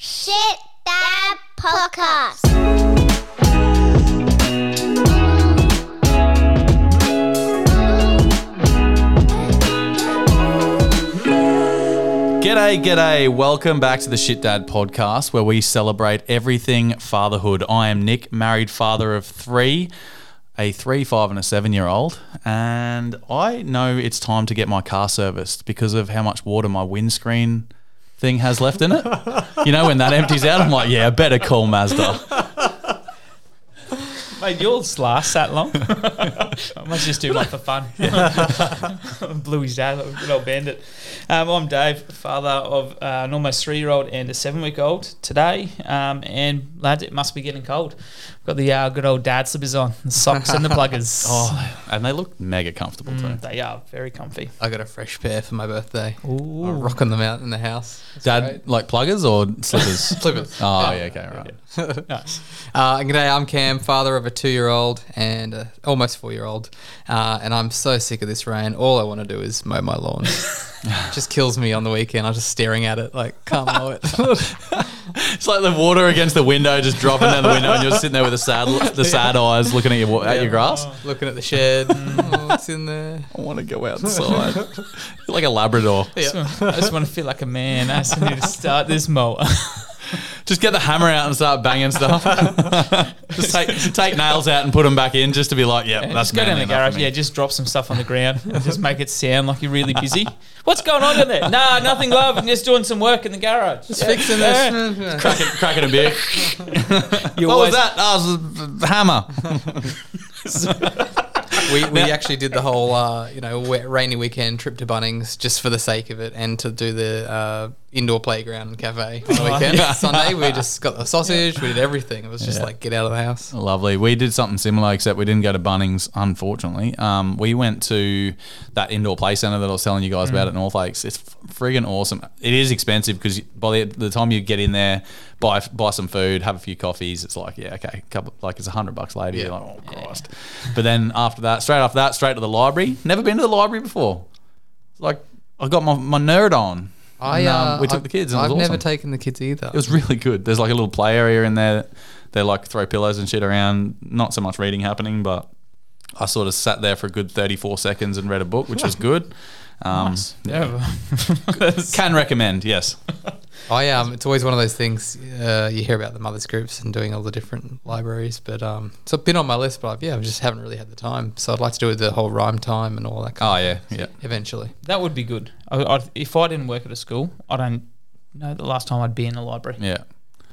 Shit Dad Podcast. G'day, g'day. Welcome back to the Shit Dad podcast where we celebrate everything fatherhood. I am Nick, married father of three, a three, five, and a seven year old. And I know it's time to get my car serviced because of how much water my windscreen thing has left in it. You know, when that empties out, I'm like, yeah, I better call Mazda. Mate, yours last that long. I must just do one for fun. Bluey's dad, good old bandit. Um, I'm Dave, father of uh, an almost three year old and a seven week old today. Um, and lads, it must be getting cold. Got the uh, good old dad slippers on, the socks and the pluggers. Oh, and they look mega comfortable too. Mm, they are very comfy. I got a fresh pair for my birthday. Ooh. I'm rocking them out in the house. It's Dad, great. like pluggers or slippers? Slippers. Oh, yeah, okay, right. Nice. Uh, and g'day, I'm Cam, father of a two-year-old and a almost four-year-old, uh, and I'm so sick of this rain. All I want to do is mow my lawn. just kills me on the weekend. I'm just staring at it like can't mow it. It's like the water against the window just dropping down the window, and you're sitting there with the sad, the sad eyes looking at your at your grass. Oh, looking at the shed, oh, what's in there? I want to go outside. You're like a Labrador. Yeah. I just want to feel like a man. I just need to start this mower. Just get the hammer out and start banging stuff. just take take nails out and put them back in, just to be like, yeah, that's just go down the garage. Yeah, just drop some stuff on the ground and just make it sound like you're really busy. What's going on in there? Nah, nothing, love. I'm just doing some work in the garage. Just fixing this. cracking, cracking a beer. You what always- was that? Oh, it was a hammer. we, we actually did the whole uh, you know wet, rainy weekend trip to Bunnings just for the sake of it and to do the uh, indoor playground and cafe on the weekend. Sunday we just got the sausage, we did everything. It was just Yeah. like get out of the house. Lovely. We did something similar, except we didn't go to Bunnings, unfortunately. Um, we went to that indoor play centre that I was telling you guys about at North Lakes. It's friggin' awesome. It is expensive because by the, the time you get in there, buy buy some food, have a few coffees, it's like yeah, okay, couple like it's a hundred bucks later. You're Yeah. like, oh Christ. But then after that, straight after that, straight to the library. Never been to the library before. It's like I got my, my nerd on. I And, uh, um, we took I've- the kids. And I've it was never awesome. taken the kids either. It was really good. There's like a little play area in there. They like throw pillows and shit around. Not so much reading happening, but I sort of sat there for a good 34 seconds and read a book, which was good. Um, Yeah. Can recommend, yes. I um, it's always one of those things uh, you hear about the mothers groups and doing all the different libraries, but um, it's been on my list, but I've, yeah, I just haven't really had the time. So I'd like to do the whole rhyme time and all that. kind Oh, Kind yeah, of yeah. Eventually, that would be good. I, I, if I didn't work at a school, I don't know the last time I'd be in a library. Yeah.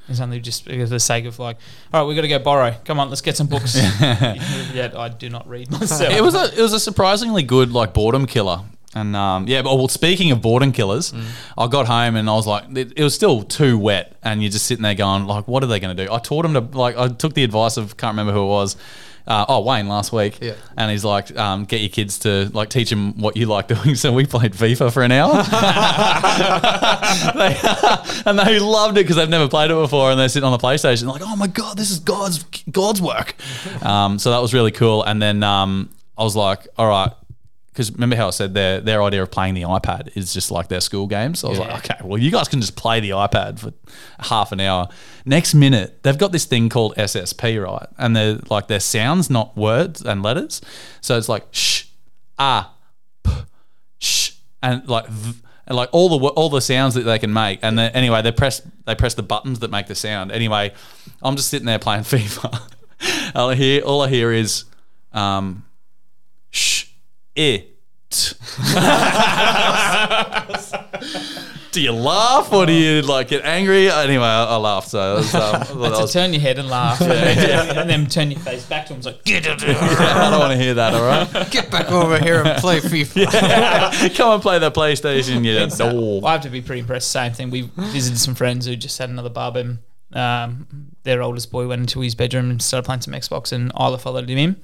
It's only just for the sake of like, all right, we've got to go borrow. Come on, let's get some books. Yet I do not read myself. It was a it was a surprisingly good like boredom killer. And um, yeah, but well, speaking of boredom killers, I got home and I was like, it, it was still too wet, and you're just sitting there going, like, what are they going to do? I taught him to like, I took the advice of can't remember who it was. Uh, oh, Wayne last week, Yeah. and he's like, um, get your kids to like teach them what you like doing. So we played FIFA for an hour, They- and they loved it because they've never played it before, and they're sitting on the PlayStation like, oh my god, this is God's God's work. Um, so that was really cool. And then um, I was like, all right, because remember how I said their their idea of playing the iPad is just like their school games. So I was Yeah. like, okay, well, you guys can just play the iPad for half an hour. Next minute, they've got this thing called SSP, right? And they're like their sounds, not words and letters. So it's like shh, ah, p, shh, and like. V, and like all the all the sounds that they can make, and then anyway, they press they press the buttons that make the sound. Anyway, I'm just sitting there playing FIFA. all I hear all I hear is, um, it. do you laugh or do you like get angry? Anyway, I, I laughed. So it was, um, I thought to was- turn your head and laugh, and then turn your face back to him. It's like, get it. I don't want to hear that. All right, get back over here and play FIFA. come and play the PlayStation. You dog. I have to be pretty impressed. Same thing. We visited some friends who just had another bub, and um, their oldest boy went into his bedroom and started playing some Xbox, and Isla followed him in.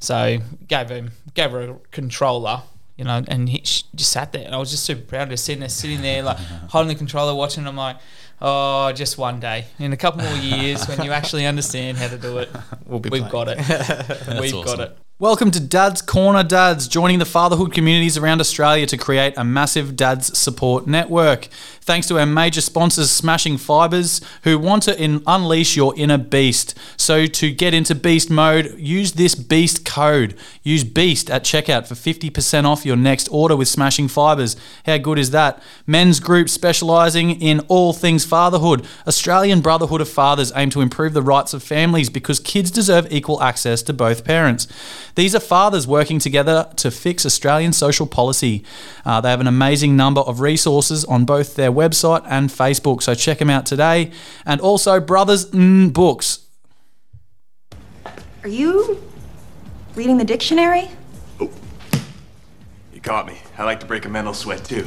So gave him gave her a controller, you know, and he she just sat there, and I was just super proud of her sitting there, sitting there, like holding the controller, watching. I'm like, oh, just one day, in a couple more years, when you actually understand how to do it, We'll be we've playing. got it. we've awesome. got it. Welcome to Dad's Corner Dads, joining the fatherhood communities around Australia to create a massive dads support network. Thanks to our major sponsors, Smashing Fibers, who want to in- unleash your inner beast. So, to get into beast mode, use this beast code. Use BEAST at checkout for 50% off your next order with Smashing Fibers. How good is that? Men's group specialising in all things fatherhood. Australian Brotherhood of Fathers aim to improve the rights of families because kids deserve equal access to both parents. These are fathers working together to fix Australian social policy. Uh, they have an amazing number of resources on both their website and Facebook, so check them out today. And also, Brothers mm, Books. Are you reading the dictionary? Oh, you caught me. I like to break a mental sweat too.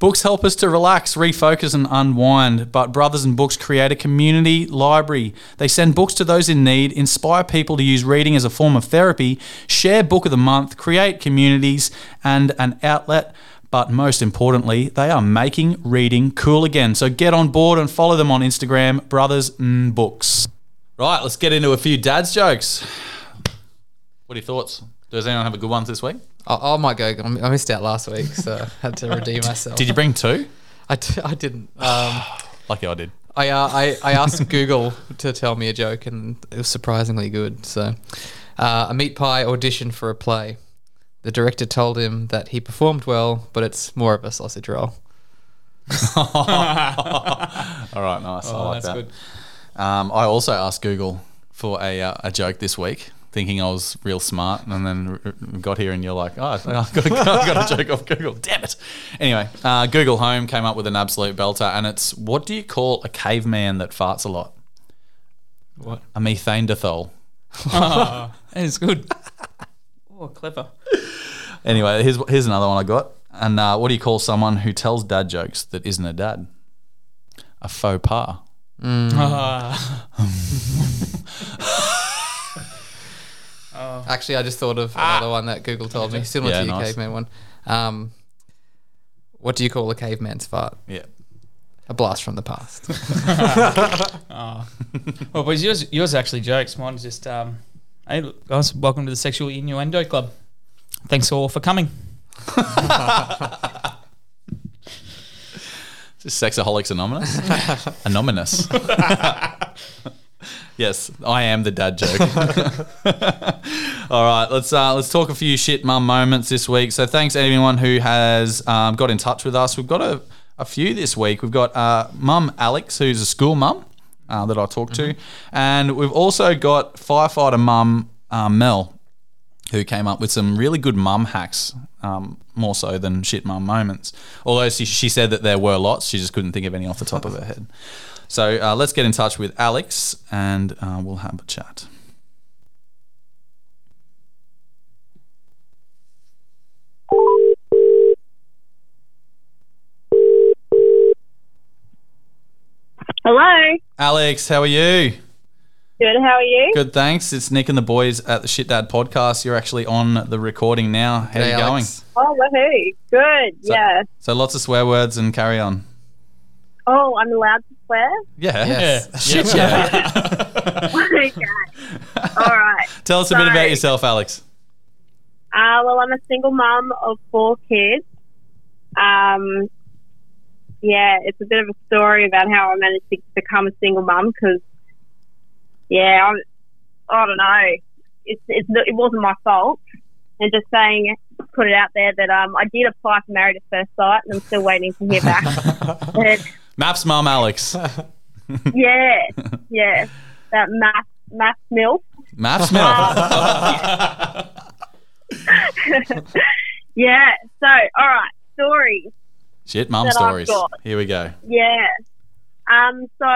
Books help us to relax, refocus, and unwind, but Brothers and Books create a community library. They send books to those in need, inspire people to use reading as a form of therapy, share Book of the Month, create communities and an outlet. But most importantly, they are making reading cool again. So get on board and follow them on Instagram, Brothers Books. Right, let's get into a few dad's jokes. What are your thoughts? Does anyone have a good one this week? I, I might go. I missed out last week, so I had to redeem myself. Did you bring two? I, d- I didn't. Um, Lucky I did. I, uh, I I asked Google to tell me a joke, and it was surprisingly good. So, uh, a meat pie auditioned for a play. The director told him that he performed well, but it's more of a sausage roll. All right, nice. I Oh, like that's that. good. Um, I also asked Google for a, uh, a joke this week, thinking I was real smart, and then got here and you're like, oh, I've got, a, I've got a joke off Google. Damn it. Anyway, uh, Google Home came up with an absolute belter, and it's what do you call a caveman that farts a lot? What? A methane dethol. That is good. Oh, clever. Anyway, here's here's another one I got. And uh, what do you call someone who tells dad jokes that isn't a dad? A faux pas. Ah. Actually, I just thought of another one that Google told me, similar Yeah, to your nice. caveman one. Um, what do you call a caveman's fart? Yeah. A blast from the past. oh. Well, boys, yours, yours actually jokes. Mine's just, um, hey, guys, welcome to the Sexual Innuendo Club. Thanks all for coming. Just Sexaholics Anonymous? Anonymous. Yes, I am the dad joke. All right, let's uh, let's talk a few shit mum moments this week. So thanks anyone who has um, got in touch with us. We've got a, a few this week. We've got uh, mum Alex, who's a school mum uh, that I talked to, and we've also got firefighter mum uh, Mel, who came up with some really good mum hacks, um, more so than shit mum moments. Although she, she said that there were lots, she just couldn't think of any off the top of her head. So uh, let's get in touch with Alex and uh, we'll have a chat. Hello. Alex, how are you? Good. How are you? Good, thanks. It's Nick and the boys at the Shit Dad podcast. You're actually on the recording now. How are G'day, you going? Alex. Oh, woohoo. Good. So- yeah. So lots of swear words and carry on. Oh, I'm allowed to swear? Yeah. Yes. Shit, yeah. okay. All right. Tell us a bit about yourself, Alex. Uh, well, I'm a single mum of four kids. Um, yeah, it's a bit of a story about how I managed to become a single mum because, yeah, I'm, I don't know. It's, it's, it wasn't my fault. And just saying, put it out there that um, I did apply for Married at First Sight and I'm still waiting to hear back. but, MAFS mum, Alex. yeah, yeah, that math, math milk. MAFS milk. Yeah, so, all right, stories. Shit mum that I've stories. got. Here we go. Yeah. Um, so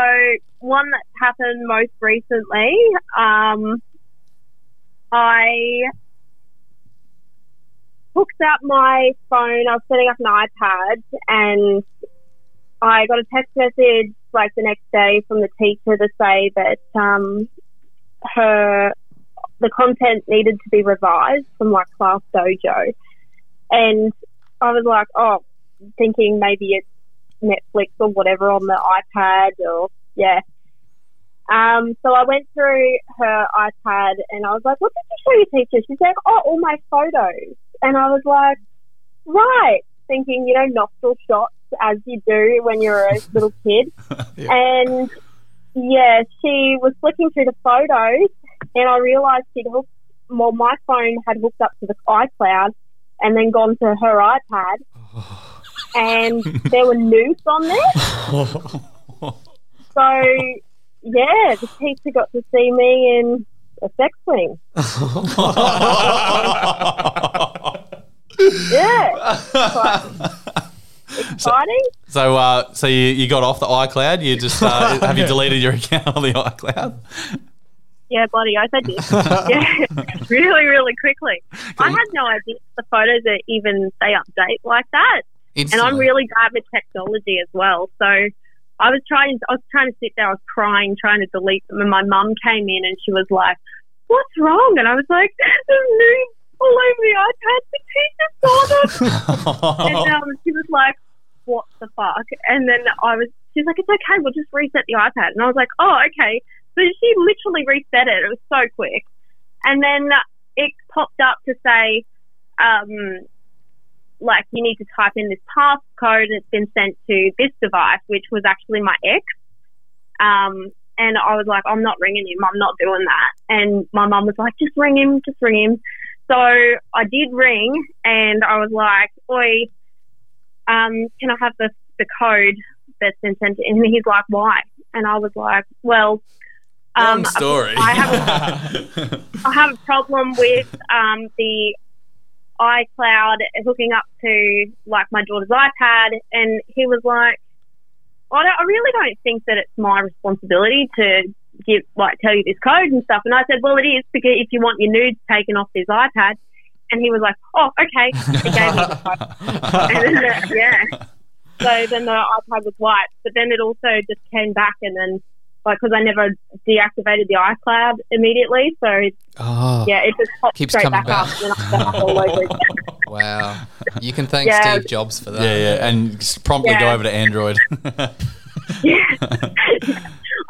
one that happened most recently, um, I hooked up my phone. I was setting up an iPad, and I got a text message like the next day from the teacher to say that um, her the content needed to be revised from like Class Dojo, and I was like, oh, thinking maybe it's Netflix or whatever on the iPad or yeah. Um, so I went through her iPad and I was like, "What did you show your teacher?" She's like, "Oh, all my photos." And I was like, "Right," thinking, you know, nostril shots as you do when you're a little kid. And yeah, she was flicking through the photos, and I realised she'd hooked. Well, my phone had hooked up to the iCloud, and then gone to her iPad, oh. and there were nudes on there. So yeah, the teacher got to see me in a sex swing. Yeah, exciting. So, uh, so you, you got off the iCloud. You just uh, have you deleted your account on the iCloud? Yeah, bloody oath I did. yeah, really, really quickly. I had no idea the photos are even they update like that. And I'm really bad with technology as well. So I was trying. I was trying to sit there. I was crying, trying to delete them, and my mum came in and she was like, "What's wrong?" And I was like, "There's nudes all over the iPad. The teacher saw them." and um, she was like, "What the fuck?" And then I was. She's like, "It's okay. We'll just reset the iPad." And I was like, "Oh, okay." So she literally reset it. It was so quick. And then it popped up to say, um, like you need to type in this passcode. It's been sent to this device, which was actually my ex. Um, and I was like, I'm not ringing him. I'm not doing that. And my mum was like, just ring him, just ring him. So I did ring, and I was like, Oi, um, can I have the the code that's been sent? to-" And he's like, Why? And I was like, Well, um, Long story. I have a I have a problem with um, the iCloud hooking up to like my daughter's iPad, and he was like, I, don't, I really don't think that it's my responsibility to give like tell you this code and stuff. And I said, well, it is because if you want your nudes taken off this iPad, and he was like, oh, okay. He gave me the code, and then, uh, yeah. So then the iPad was wiped, but then it also just came back, and then like because I never deactivated the iCloud immediately, so Oh, yeah, it just popped Keeps straight back, back. up, and then I have all over again. wow. You can thank Yeah. Steve Jobs for that. yeah, yeah, and just promptly go over to Android. Yeah.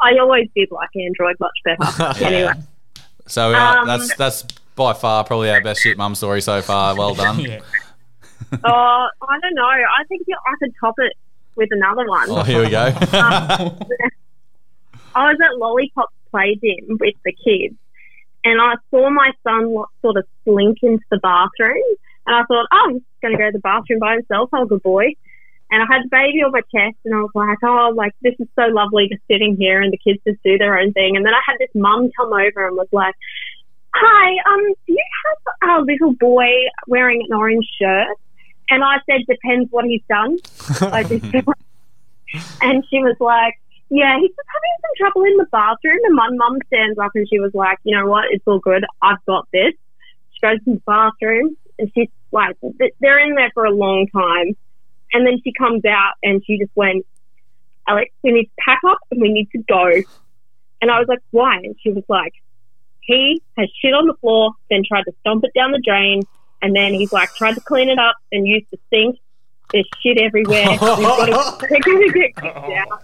I always did like Android much better. Anyway, so uh, Um, that's that's by far probably our best shit mum story so far. Well done. Yeah. oh, I don't know. I think I could top it with another one. Oh, here we go. Um, I was at Lollipop Play Gym with the kids, and I saw my son sort of slink into the bathroom, and I thought, oh, he's going to go to the bathroom by himself. Oh, good boy. And I had the baby on my chest, and I was like, oh, like this is so lovely just sitting here, and the kids just do their own thing. And then I had this mum come over and was like, hi, um, do you have a little boy wearing an orange shirt? And I said, depends what he's done. And she was like, yeah, he's just having some trouble in the bathroom. And my mum stands up and she was like, you know what? It's all good. I've got this. She goes to the bathroom and she's like, they're in there for a long time. And then she comes out and she just went, Alex, we need to pack up and we need to go. And I was like, why? And she was like, he has shit on the floor, then tried to stomp it down the drain. And then he's like, tried to clean it up and used the sink. There's shit everywhere. We've got to, we're going to get kicked out.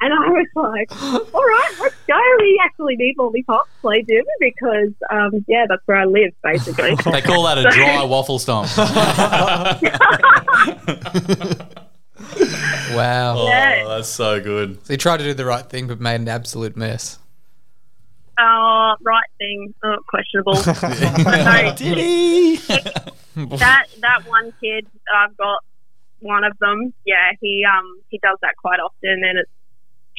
And I was like, all right, let's go. We actually need lollipops, play gym, because, um, yeah, that's where I live, basically. they call that a dry waffle stomp. Wow. Oh, that's so good. So you tried to do the right thing, but made an absolute mess. Uh, right thing, oh, questionable. No, Did he? that that one kid that I've got, one of them, yeah, he um he does that quite often, and it's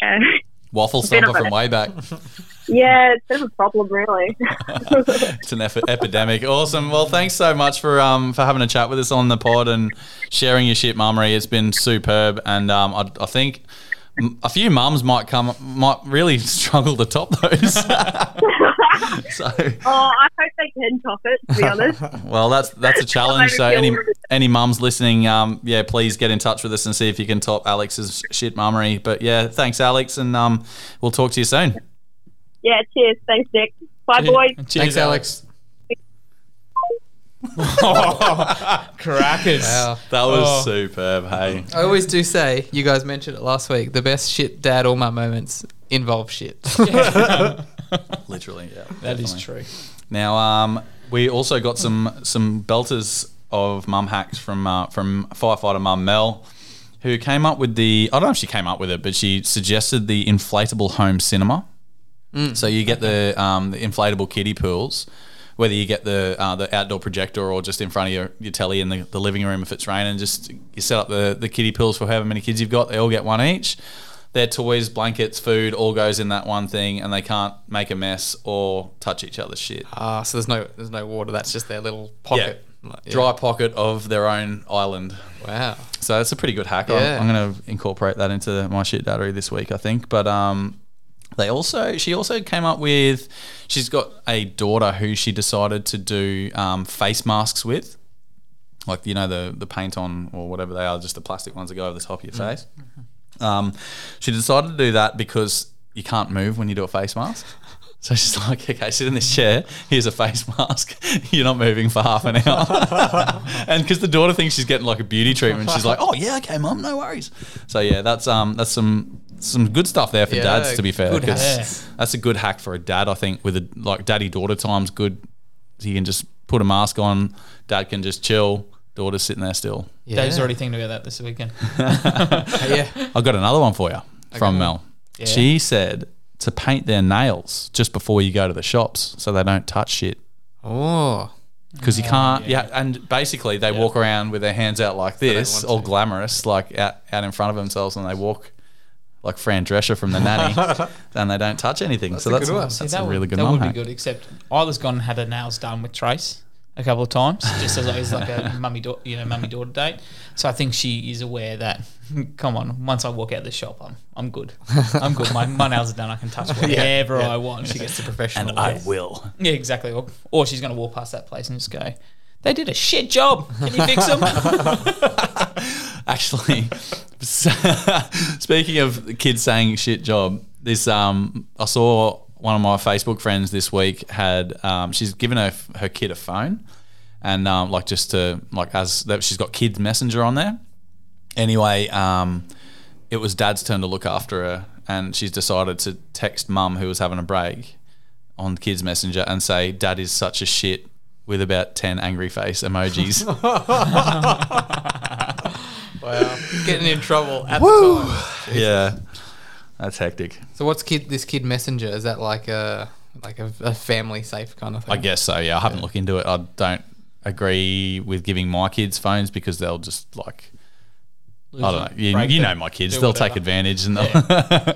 yeah, Waffle bit stomper from way back. yeah, it's a bit of a problem, really. It's an epi- epidemic. Awesome. Well, thanks so much for um for having a chat with us on the pod and sharing your shit mummery. It's been superb, and um I, I think m- a few mums might come might really struggle to top those. so oh, I hope they can top it. To be honest, well, that's that's a challenge. So any any mums listening, um yeah, please get in touch with us and see if you can top Alex's shit mummery. But yeah, thanks Alex, and um we'll talk to you soon. yeah. Cheers, thanks, Nick. Bye, boys. Cheers, Thanks, Alex. Crackers. Wow. That was Oh. superb. Hey. I always do say, you guys mentioned it last week, the best shit dad all my moments involve shit. Literally, yeah. That is definitely. true. Now, um, we also got some some belters of mum hacks from uh, from firefighter mum Mel, who came up with the. I don't know if she came up with it, but she suggested the inflatable home cinema. So you get the um, the inflatable kiddie pools, whether you get the uh, the outdoor projector or just in front of your, your telly in the, the living room if it's raining. Just you set up the the kiddie pools for however many kids you've got. They all get one each. Their toys, blankets, food all goes in that one thing, and they can't make a mess or touch each other's shit. Ah, so there's no there's no water. That's just their little pocket. Like, yeah. Dry pocket of their own island. Wow. So it's a pretty good hack. Yeah. I'm, I'm going to incorporate that into my shit battery this week, I think. But um, they also, she also came up with, she's got a daughter who she decided to do um, face masks with, like you know the the paint on or whatever they are, just the plastic ones that go over the top of your face. Um, she decided to do that because you can't move when you do a face mask. So she's like, okay, sit in this chair. Here's a face mask. You're not moving for half an hour. and because the daughter thinks she's getting like a beauty treatment, she's like, oh yeah, okay, mum, no worries. So yeah, that's um that's some some good stuff there for Yeah, dads. To be fair, good 'cause hacks. that's a good hack for a dad. I think with a like daddy daughter times good. He can just put a mask on. Dad can just chill. Daughter's sitting there still. Yeah. Dave's already thinking about that this weekend. yeah. I've got another one for you from Mel. Yeah. She said to paint their nails just before you go to the shops so they don't touch shit. Oh. Because you oh, can't, yeah. and basically they walk around with their hands out like this, want all glamorous, like out, out in front of themselves, and they walk like Fran Drescher from the nanny, and they don't touch anything. so a that's, good one. that's See, a that really would, good That mum would hack. be good, except Isla's gone and had her nails done with Trace a couple of times, just as, as like a mummy, da- you know, mummy daughter date. So I think she is aware that, come on, once I walk out the shop, I'm I'm good. I'm good. My, my nails are done. I can touch whatever I want. She gets the professional. And I way. will. Yeah, exactly. Or, or she's going to walk past that place and just go, they did a shit job. Can you fix them? Actually, speaking of kids saying shit job, this um, I saw one of my Facebook friends this week had um, she's given her her kid a phone, and um, like just to like as that she's got kids messenger on there. Anyway, um, it was dad's turn to look after her, and she's decided to text mum who was having a break on kids messenger and say dad is such a shit with about 10 angry face emojis Wow. Getting in trouble at the time. yeah that's hectic So what's kid this kid messenger? Is that like a like a, a family safe kind of thing? I guess so. Yeah, I haven't looked into it. I don't agree with giving my kids phones because they'll just like I don't know. You, Break you them, know my kids. do They'll take whatever. advantage and they'll,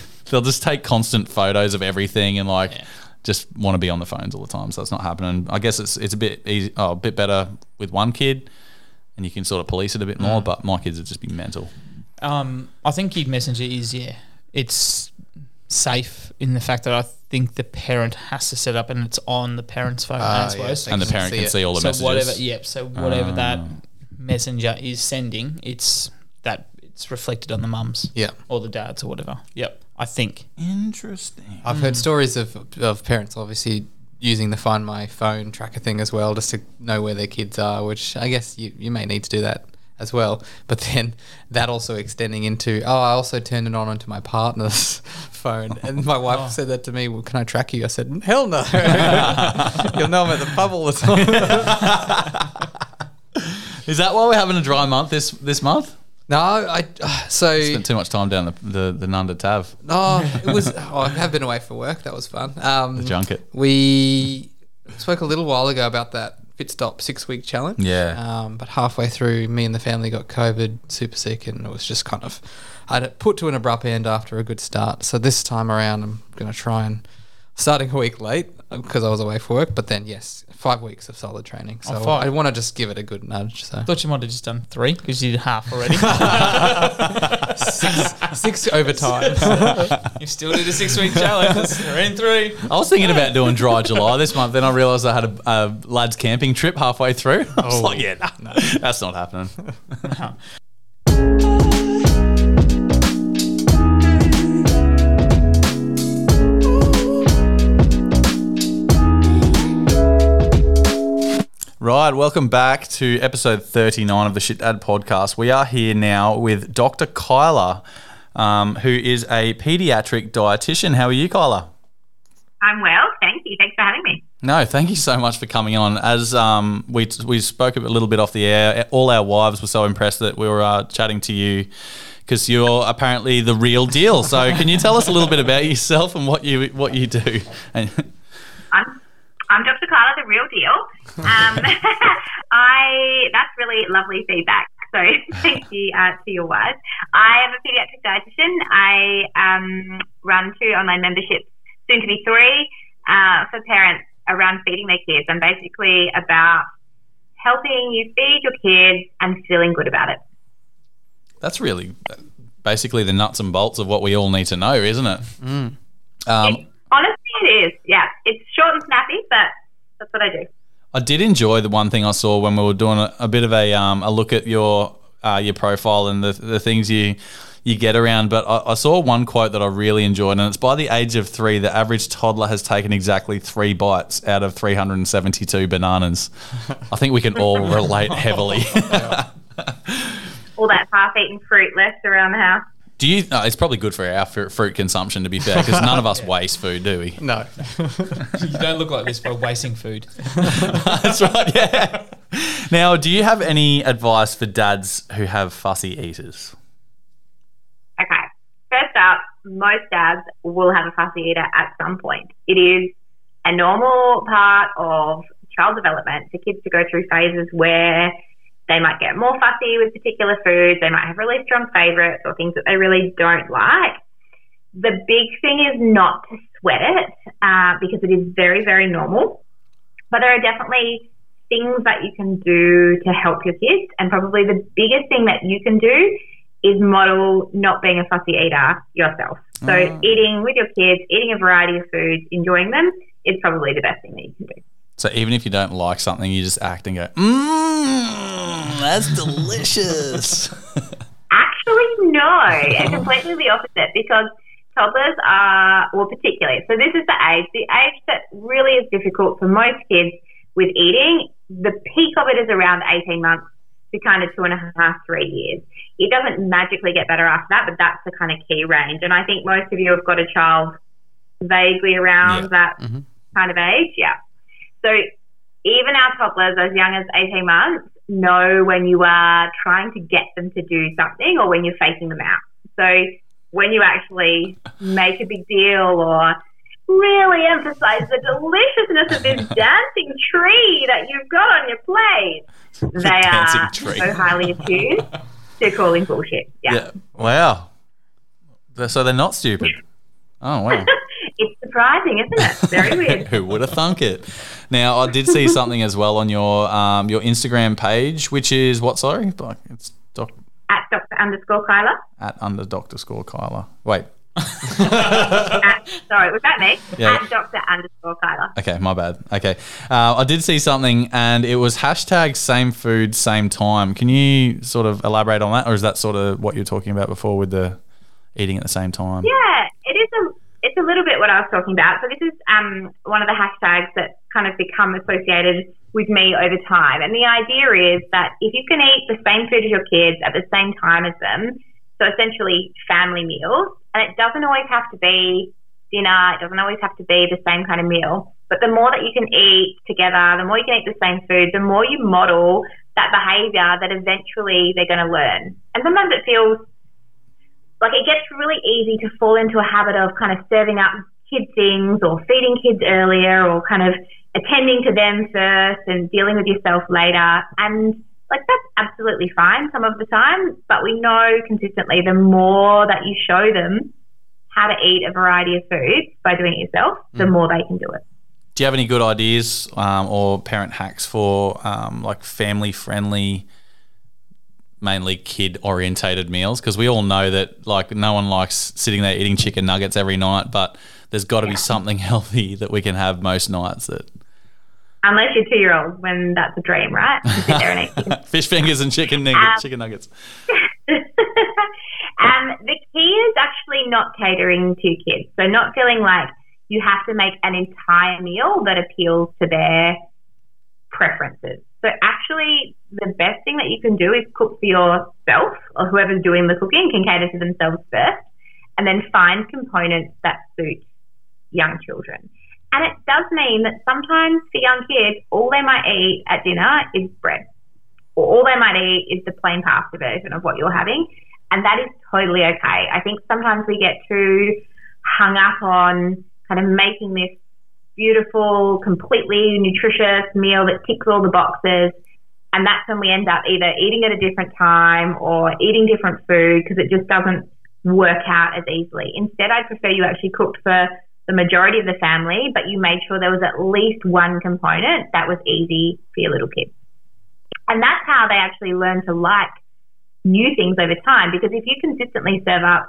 they'll just take constant photos of everything and like Yeah. just want to be on the phones all the time. So it's not happening. I guess it's it's a bit easy, oh, a bit better with one kid, and you can sort of police it a bit Mm. more. But my kids would just be mental. Um, I think Kid Messenger is yeah, it's safe in the fact that I think the parent has to set up and it's on the parent's phone Ah, as yeah, well. they And the parent see can it. see all the so messages. whatever, yep. So whatever that Ah. messenger is sending, it's that it's reflected on the mums Yeah. or the dads or whatever. Yep, I think. Interesting. I've heard stories of of parents obviously using the Find My Phone tracker thing as well, just to know where their kids are. Which I guess you, you may need to do that as well. But then that also extending into oh, I also turned it on onto my partner's phone, and my wife oh. said that to me. Well, can I track you? I said hell no. You'll know I'm at the pub all the time. Is that why we're having a dry month this this month? No, I so Spent too much time down the the, the Nundah Tav. Oh, it was. Oh, I have been away for work. That was fun. Um, The junket. We spoke a little while ago about that Fit Stop six week challenge. Yeah. Um, but halfway through, me and the family got COVID, super sick, and it was just kind of I put to an abrupt end after a good start. So this time around, I'm going to try and starting a week late because I was away for work. But then yes, five weeks of solid training. Oh, so Oh, five. I want to just give it a good nudge. So I Thought you might have just done three because you did half already. six overtime. you still did a six week challenge. Three and three. I was thinking about doing dry July this month. Then I realised I had a, a lads camping trip halfway through. I was oh. like, yeah, nah, that's not happening. Uh-huh. Right, welcome back to episode 39 of the Shit Dad podcast. We are here now with Dr. Kyla um, who is a pediatric dietitian. How are you, Kyla? I'm well, thank you. Thanks for having me. No, thank you so much for coming on. As um, we we spoke a little bit off the air, all our wives were so impressed that we were uh, chatting to you because you're apparently the real deal. So, can you tell us a little bit about yourself and what you what you do? I'm I'm Dr. Kyla, the real deal. Um, I that's really lovely feedback. So thank you uh, to your wives. I am a pediatric dietitian. I um, run two online memberships, soon to be three, uh, for parents around feeding their kids. I'm basically about helping you feed your kids and feeling good about it. that's really basically the nuts and bolts of what we all need to know, isn't it? Um, Honestly, it is. Yeah, it's short and snappy, but that's what I do. I did enjoy the one thing I saw when we were doing a, a bit of a um, a look at your uh, your profile and the the things you you get around. But I, I saw one quote that I really enjoyed, and it's by the age of three, the average toddler has taken exactly three bites out of 372 bananas. I think we can all relate heavily. All that half-eaten fruit left around the house. Do you? Uh, it's probably good for our fruit, fruit consumption, to be fair, because none of us waste food, do we? No. You don't look like this by wasting food. That's right. Yeah. Now, do you have any advice for dads who have fussy eaters? Okay. First up, most dads will have a fussy eater at some point. It is a normal part of child development for kids to go through phases where they might get more fussy with particular foods, they might have really strong favorites or things that they really don't like. The big thing is not to sweat it uh, because it is very, very normal. But there are definitely things that you can do to help your kids. And probably the biggest thing that you can do is model not being a fussy eater yourself. So eating with your kids, eating a variety of foods, enjoying them is probably the best thing that you can do. So even if you don't like something, you just act and go, mmm, that's delicious. Actually, no, and completely the opposite because toddlers are, well, particularly, so this is the age, the age that really is difficult for most kids with eating. The peak of it is around 18 months to kind of two and a half, three years. It doesn't magically get better after that, but that's the kind of key range. And I think most of you have got a child vaguely around that mm-hmm. kind of age. Yeah. So even our toddlers as young as 18 months know when you are trying to get them to do something or when you're faking them out. So when you actually make a big deal or really emphasize the deliciousness of this dancing tree that you've got on your plate, they are tree. so highly attuned to calling bullshit. Yeah. yeah. Wow. So they're not stupid. Oh, wow. Surprising, isn't it? Very weird. Who would have thunk it? Now, I did see something as well on your um, your Instagram page, which is what? Sorry, Like, it's doc, At Dr. underscore Kyla. at under Doctor Score Kyla. Wait, At, sorry, was that me? Yeah. At Dr. underscore Kyla. okay, my bad. Okay, uh, I did see something, and it was hashtag same food, same time. Can you sort of elaborate on that, or is that sort of what you're talking about before with the eating at the same time? Yeah, it is a it's a little bit what I was talking about. So this is um, one of the hashtags that kind of become associated with me over time. And the idea is that if you can eat the same food as your kids at the same time as them, so essentially family meals, and it doesn't always have to be dinner, it doesn't always have to be the same kind of meal. But the more that you can eat together, the more you can eat the same food, the more you model that behavior that eventually they're going to learn. And sometimes it feels like it gets really easy to fall into a habit of kind of serving up kids things or feeding kids earlier or kind of attending to them first and dealing with yourself later. And like that's absolutely fine some of the time, but we know consistently the more that you show them how to eat a variety of foods by doing it yourself, the more they can do it. Do you have any good ideas um, or parent hacks for um, like family friendly, mainly kid orientated meals? Because we all know that like no one likes sitting there eating chicken nuggets every night, but there's got to be something healthy that we can have most nights that Unless you're two year old, when that's a dream, right? Sit there and eat fish fingers and chicken nuggets, chicken nuggets. um, the key is actually not catering to kids. So not feeling like you have to make an entire meal that appeals to their preferences. So actually, the best thing that you can do is cook for yourself or whoever's doing the cooking can cater to themselves first, and then find components that suit young children. And it does mean that sometimes for young kids, all they might eat at dinner is bread, or all they might eat is the plain pasta version of what you're having. And that is totally okay. I think sometimes we get too hung up on kind of making this beautiful, completely nutritious meal that ticks all the boxes. And that's when we end up either eating at a different time or eating different food because it just doesn't work out as easily. Instead, I'd prefer you actually cooked for the majority of the family, but you made sure there was at least one component that was easy for your little kids. And that's how they actually learn to like new things over time because if you consistently serve up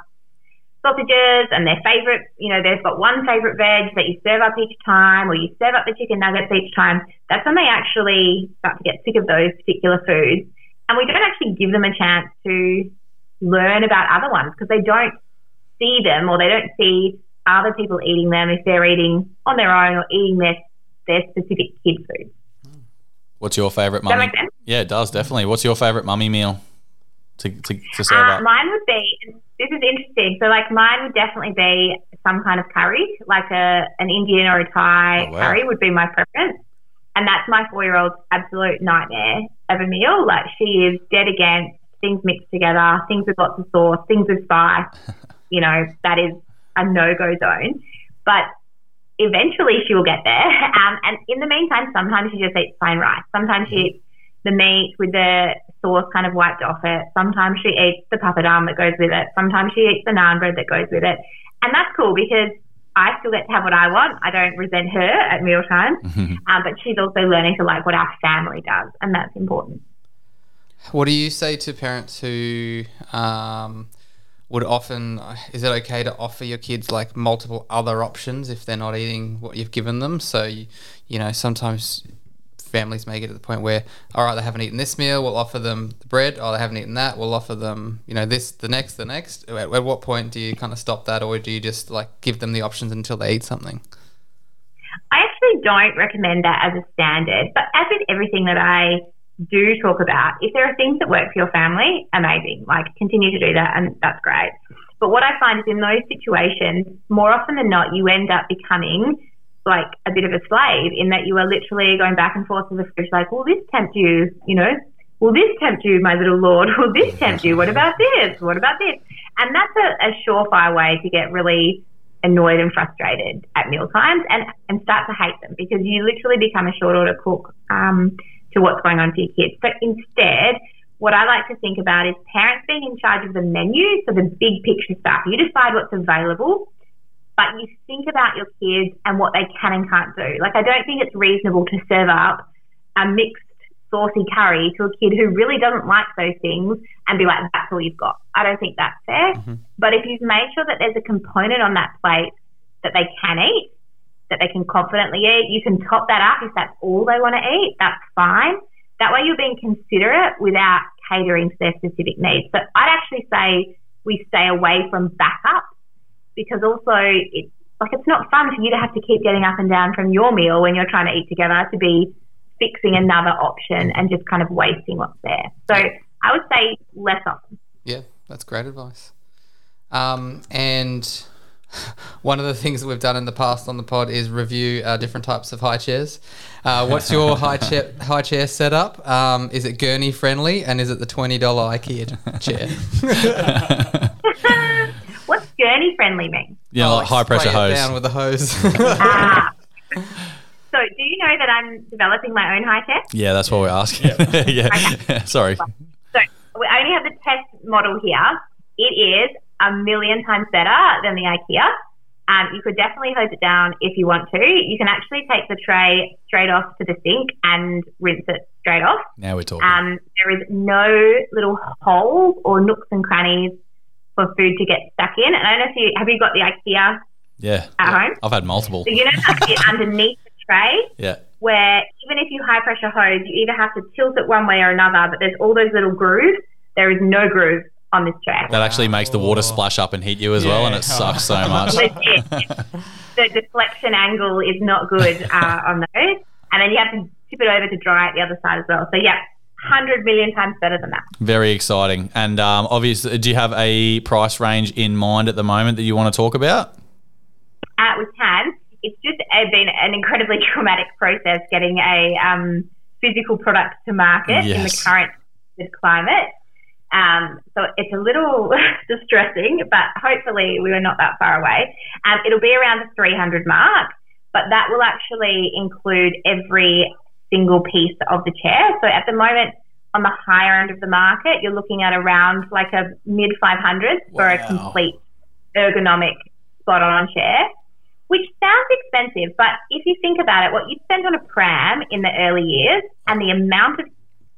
sausages and their favorite, you know, they've got one favorite veg that you serve up each time or you serve up the chicken nuggets each time, that's when they actually start to get sick of those particular foods. And we don't actually give them a chance to learn about other ones because they don't see them or they don't see other people eating them if they're eating on their own or eating their, their specific kid food. What's your that mummy? Yeah, it does definitely. What's your favourite mummy meal to to, to serve Uh, up? mine would be is interesting. So like mine would definitely be some kind of curry, like a an Indian or a Thai Oh, wow. curry would be my preference. And that's my four year old's absolute nightmare of a meal. Like she is dead against things mixed together, things with lots of sauce, things with spice. you know, that is a no go zone. But eventually she will get there. Um, and in the meantime, sometimes she just eats plain rice. Sometimes she eats the meat with the sauce kind of wiped off it. Sometimes she eats the papadum that goes with it. Sometimes she eats the naan bread that goes with it. And that's cool because I still get to have what I want. I don't resent her at mealtime. um, but she's also learning to like what our family does. And that's important. What do you say to parents who um, would often? Is it okay to offer your kids like multiple other options if they're not eating what you've given them? So you, you know, sometimes families may get to the point where, all right, they haven't eaten this meal, we'll offer them the bread. Oh, they haven't eaten that, we'll offer them, you know, this, the next, the next. At, at what point do you kind of stop that, or do you just like give them the options until they eat something? I actually don't recommend that as a standard, but as with everything that I do talk about, if there are things that work for your family, amazing. Like continue to do that and that's great. But what I find is in those situations, more often than not, you end up becoming like a bit of a slave in that you are literally going back and forth to the fridge like, will this tempt you? You know, will this tempt you, my little lord? Will this tempt you? What about this? What about this? And that's a, a surefire way to get really annoyed and frustrated at meal times and, and start to hate them because you literally become a short order cook um, to what's going on for your kids. So instead, what I like to think about is parents being in charge of the menu, so the big picture stuff. You decide what's available, but you think about your kids and what they can and can't do. Like, I don't think it's reasonable to serve up a mixed saucy curry to a kid who really doesn't like those things and be like, that's all you've got. I don't think that's fair. Mm-hmm. But if you've made sure that there's a component on that plate that they can eat, that they can confidently eat, you can top that up if that's all they want to eat, that's fine. That way you're being considerate without catering to their specific needs. But I'd actually say we stay away from backup because also it's like it's not fun for you to have to keep getting up and down from your meal when you're trying to eat together to be fixing another option and just kind of wasting what's there. So I would say less often. Yeah, that's great advice. Um, and one of the things that we've done in the past on the pod is review uh, different types of high chairs. Uh, what's your high chair high chair setup? Um, is it gurney friendly, and is it the twenty dollar IKEA chair? What's gurney friendly mean? Yeah, like high pressure hose. down with a hose. Ah. so do you know that I'm developing my own high chair? Yeah, that's what we're asking. Yeah. Sorry. So we only have the test model here. It is a million times better than the IKEA. Um, you could definitely hose it down if you want to. You can actually take the tray straight off to the sink and rinse it straight off. Now we're talking. Um, there is no little holes or nooks and crannies for food to get stuck in. And I don't know if you have you got the IKEA yeah. at home. I've had multiple. So you know that bit underneath the tray Yeah. where even if you high pressure hose, you either have to tilt it one way or another, but there's all those little grooves. There is no groove on this tray. That actually makes the water splash up and hit you as well, and it sucks so much. The deflection angle is not good uh, on those. And then you have to tip it over to dry at the other side as well. So yeah, hundred million times better than that. Very exciting. And um, obviously, do you have a price range in mind at the moment that you want to talk about? Uh, we can. It's just uh, been an incredibly traumatic process getting a um, physical product to market in the current climate. Um, so it's a little distressing, but hopefully we are not that far away. Um, it'll be around the 300 mark, but that will actually include every single piece of the chair. So at the moment, on the higher end of the market, you're looking at around like a mid 500s for a complete ergonomic spot on chair, which sounds expensive, but if you think about it, what you spend on a pram in the early years and the amount of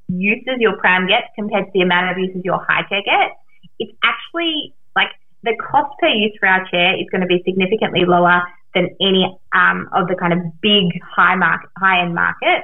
uses your pram gets compared to the amount of uses your high chair gets, it's actually like the cost per use for our chair is going to be significantly lower than any um, of the kind of big high market, high end market.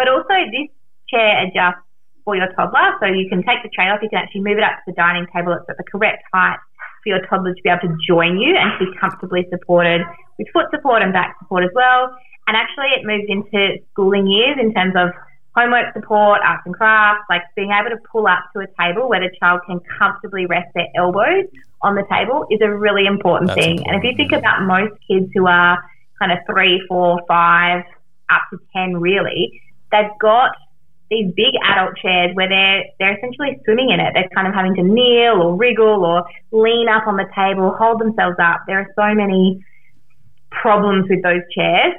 But also, this chair adjusts for your toddler, so you can take the tray off. You can actually move it up to the dining table. It's at the correct height for your toddler to be able to join you and to be comfortably supported with foot support and back support as well. And actually, it moves into schooling years in terms of homework support, arts and crafts, like being able to pull up to a table where the child can comfortably rest their elbows on the table is a really important That's thing. and if you think about most kids who are kind of three, four, five, up to 10 really, they've got these big adult chairs where they're they're essentially swimming in it. They're kind of having to kneel or wriggle or lean up on the table, hold themselves up. There are so many problems with those chairs.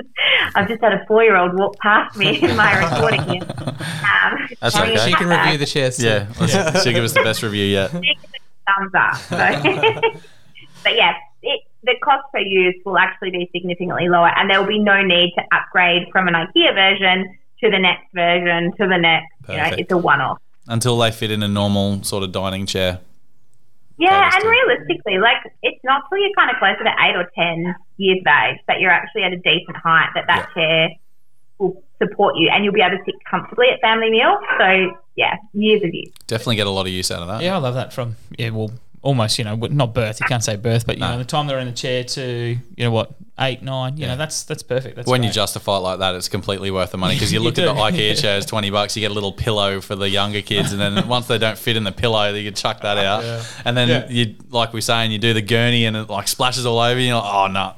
I've just had a four year old walk past me in my recording here. Um, That's okay. She can review the chairs. too. Yeah, let's, she'll give us the best review yet. she gives it a thumbs up. So. but yes, it, the cost per use will actually be significantly lower, and there will be no need to upgrade from an IKEA version to the next version to the next. You know, Perfect. it's a one off. Until they fit in a normal sort of dining chair. Yeah, and good. realistically, like it's not till you're kind of closer to eight or ten years of age that you're actually at a decent height that that chair will support you, and you'll be able to sit comfortably at family meals. So yeah, years of use. Definitely get a lot of use out of that. Yeah, I love that from yeah, well, almost you know, not birth. You can't say birth, but you No. know, the time they're in the chair to you know what eight, nine. You know, that's that's perfect. That's When you justify it like that, it's completely worth the money because you You look at the do. IKEA chairs, twenty bucks, you get a little pillow for the younger kids, and then once they don't fit in the pillow, you chuck that out, and then Yeah. you, like we're saying, you do the gurney and it like splashes all over you. You're like, oh no,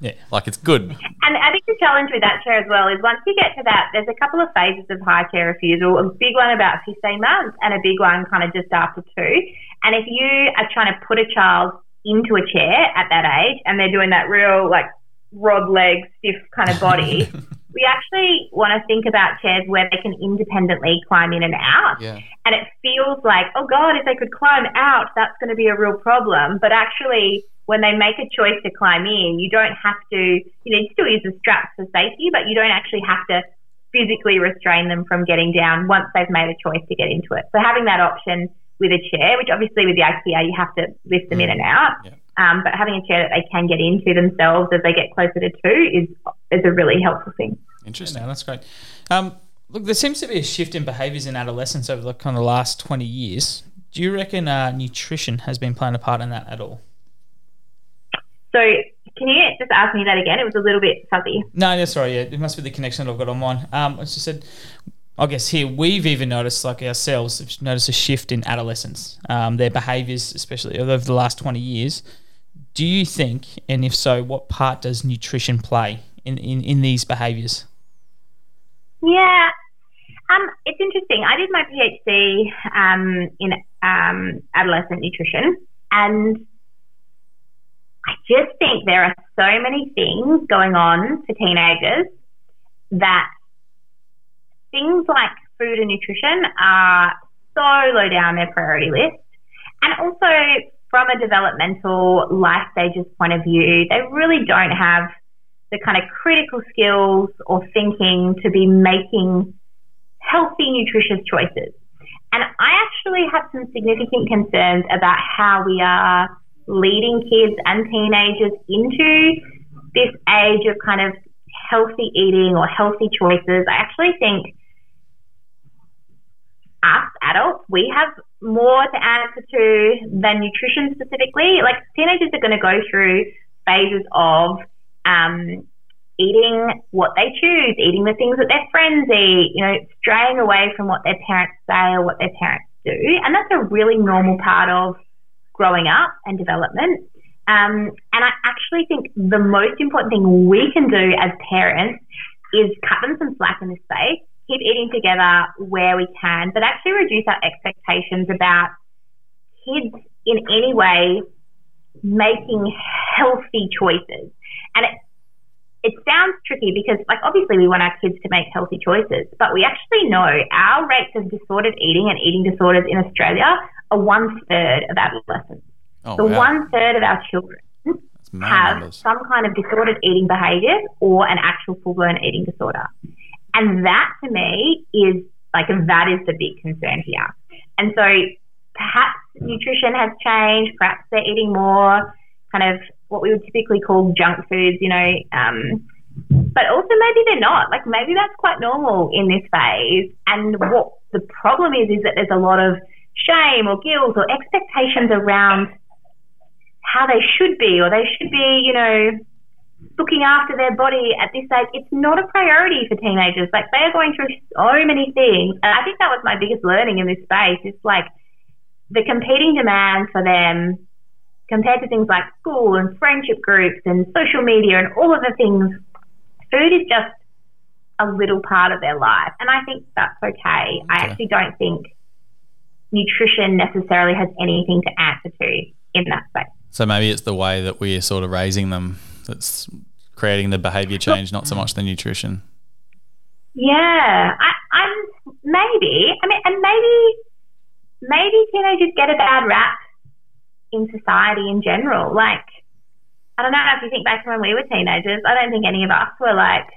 yeah. like it's good. And I think the challenge with that chair as well is once you get to that, there's a couple of phases of high chair refusal. A big one about 15 months and a big one kind of just after two. And if you are trying to put a child into a chair at that age and they're doing that real like rod leg stiff kind of body, we actually want to think about chairs where they can independently climb in and out. Yeah. And it feels like, oh God, if they could climb out, that's going to be a real problem. But actually, when they make a choice to climb in, you don't have to, you know, you still use the straps for safety, but you don't actually have to physically restrain them from getting down once they've made a choice to get into it. So having that option with a chair, which obviously with the IKEA, you have to lift them in and out. Yeah. Um, but having a chair that they can get into themselves as they get closer to two is is a really helpful thing. Interesting. No, that's great. Um, look, there seems to be a shift in behaviours in adolescence over the kind of last twenty years. Do you reckon uh, nutrition has been playing a part in that at all? So can you just ask me that again? It was a little bit fuzzy. No, that's sorry. Yeah, it must be the connection that I've got on mine. Um, I just said, I guess here we've even noticed, like ourselves, have noticed a shift in adolescents, um, their behaviours, especially over the last twenty years. Do you think, and if so, what part does nutrition play in, in, in these behaviours? Yeah. Um, it's interesting. I did my PhD um, in um, adolescent nutrition, and I just think there are so many things going on for teenagers that things like food and nutrition are so low down their priority list. And also, from a developmental life stages point of view, they really don't have the kind of critical skills or thinking to be making healthy, nutritious choices. And I actually have some significant concerns about how we are leading kids and teenagers into this age of kind of healthy eating or healthy choices. I actually think us adults, we have more to answer to than nutrition specifically. Like teenagers are going to go through phases of um, eating what they choose, eating the things that their friends eat, you know, straying away from what their parents say or what their parents do. And that's a really normal part of growing up and development. Um, and I actually think the most important thing we can do as parents is cut them some slack in this space, keep eating together where we can, but actually reduce our expectations about kids in any way making healthy choices. And it, it sounds tricky because, like, obviously we want our kids to make healthy choices, but we actually know our rates of disordered eating and eating disorders in Australia are one third of adolescents. Oh, so wow. one third of our children have numbers. some kind of disordered eating behavior or an actual full blown eating disorder. And that to me is like, that is the big concern here. And so perhaps nutrition has changed, perhaps they're eating more kind of what we would typically call junk foods, you know, um, but also maybe they're not. Like maybe that's quite normal in this phase. And what the problem is, is that there's a lot of shame or guilt or expectations around how they should be or they should be, you know, looking after their body at this age. It's not a priority for teenagers. Like they are going through so many things. And I think that was my biggest learning in this space. It's like the competing demand for them compared to things like school and friendship groups and social media and all of the things, food is just a little part of their life. And I think that's okay. I actually don't think nutrition necessarily has anything to answer to in that space. So maybe it's the way that we're sort of raising them that's creating the behavior change, not so much the nutrition. Yeah, I, I'm maybe. I mean, and maybe maybe teenagers get a bad rap in society in general. Like, I don't know if you think back to when we were teenagers. I don't think any of us were like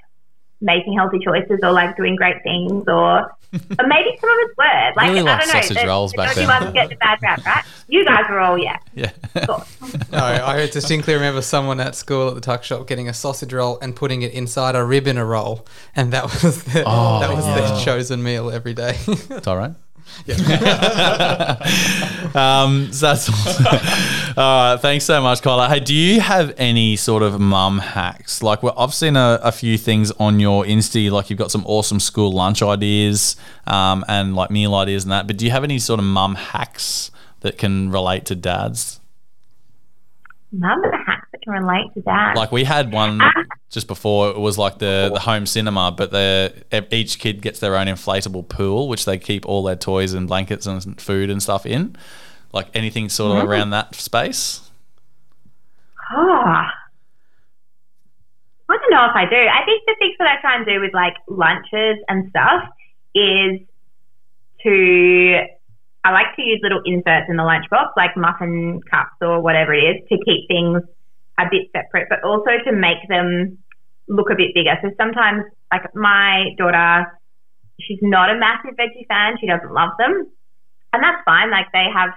making healthy choices or like doing great things, or, or maybe some of us were. Like, Really I don't know. sausage the- rolls the back dodgy then. ones get the bad rap, right? You guys were all yeah. Yeah. Cool. No, I distinctly remember someone at school at the tuck shop getting a sausage roll and putting it inside a rib in a roll, and that was their, Oh, that was yeah. their chosen meal every day. It's all right. Yeah. um, so that's awesome. All right. Thanks so much, Kyla. Hey, do you have any sort of mum hacks? Like, well, I've seen a, a few things on your Insta. Like, you've got some awesome school lunch ideas um, and like meal ideas and that. But do you have any sort of mum hacks that can relate to dads? The hacks that can relate to that. Like we had one just before. It was like the the home cinema, but the each kid gets their own inflatable pool, which they keep all their toys and blankets and food and stuff in. Like anything sort of around that space. Ah. I don't know if I do. I think the things that I try and do with like lunches and stuff is to I like to use little inserts in the lunchbox, like muffin cups or whatever it is, to keep things a bit separate, but also to make them look a bit bigger. So sometimes, like my daughter, she's not a massive veggie fan. She doesn't love them, and that's fine. Like they have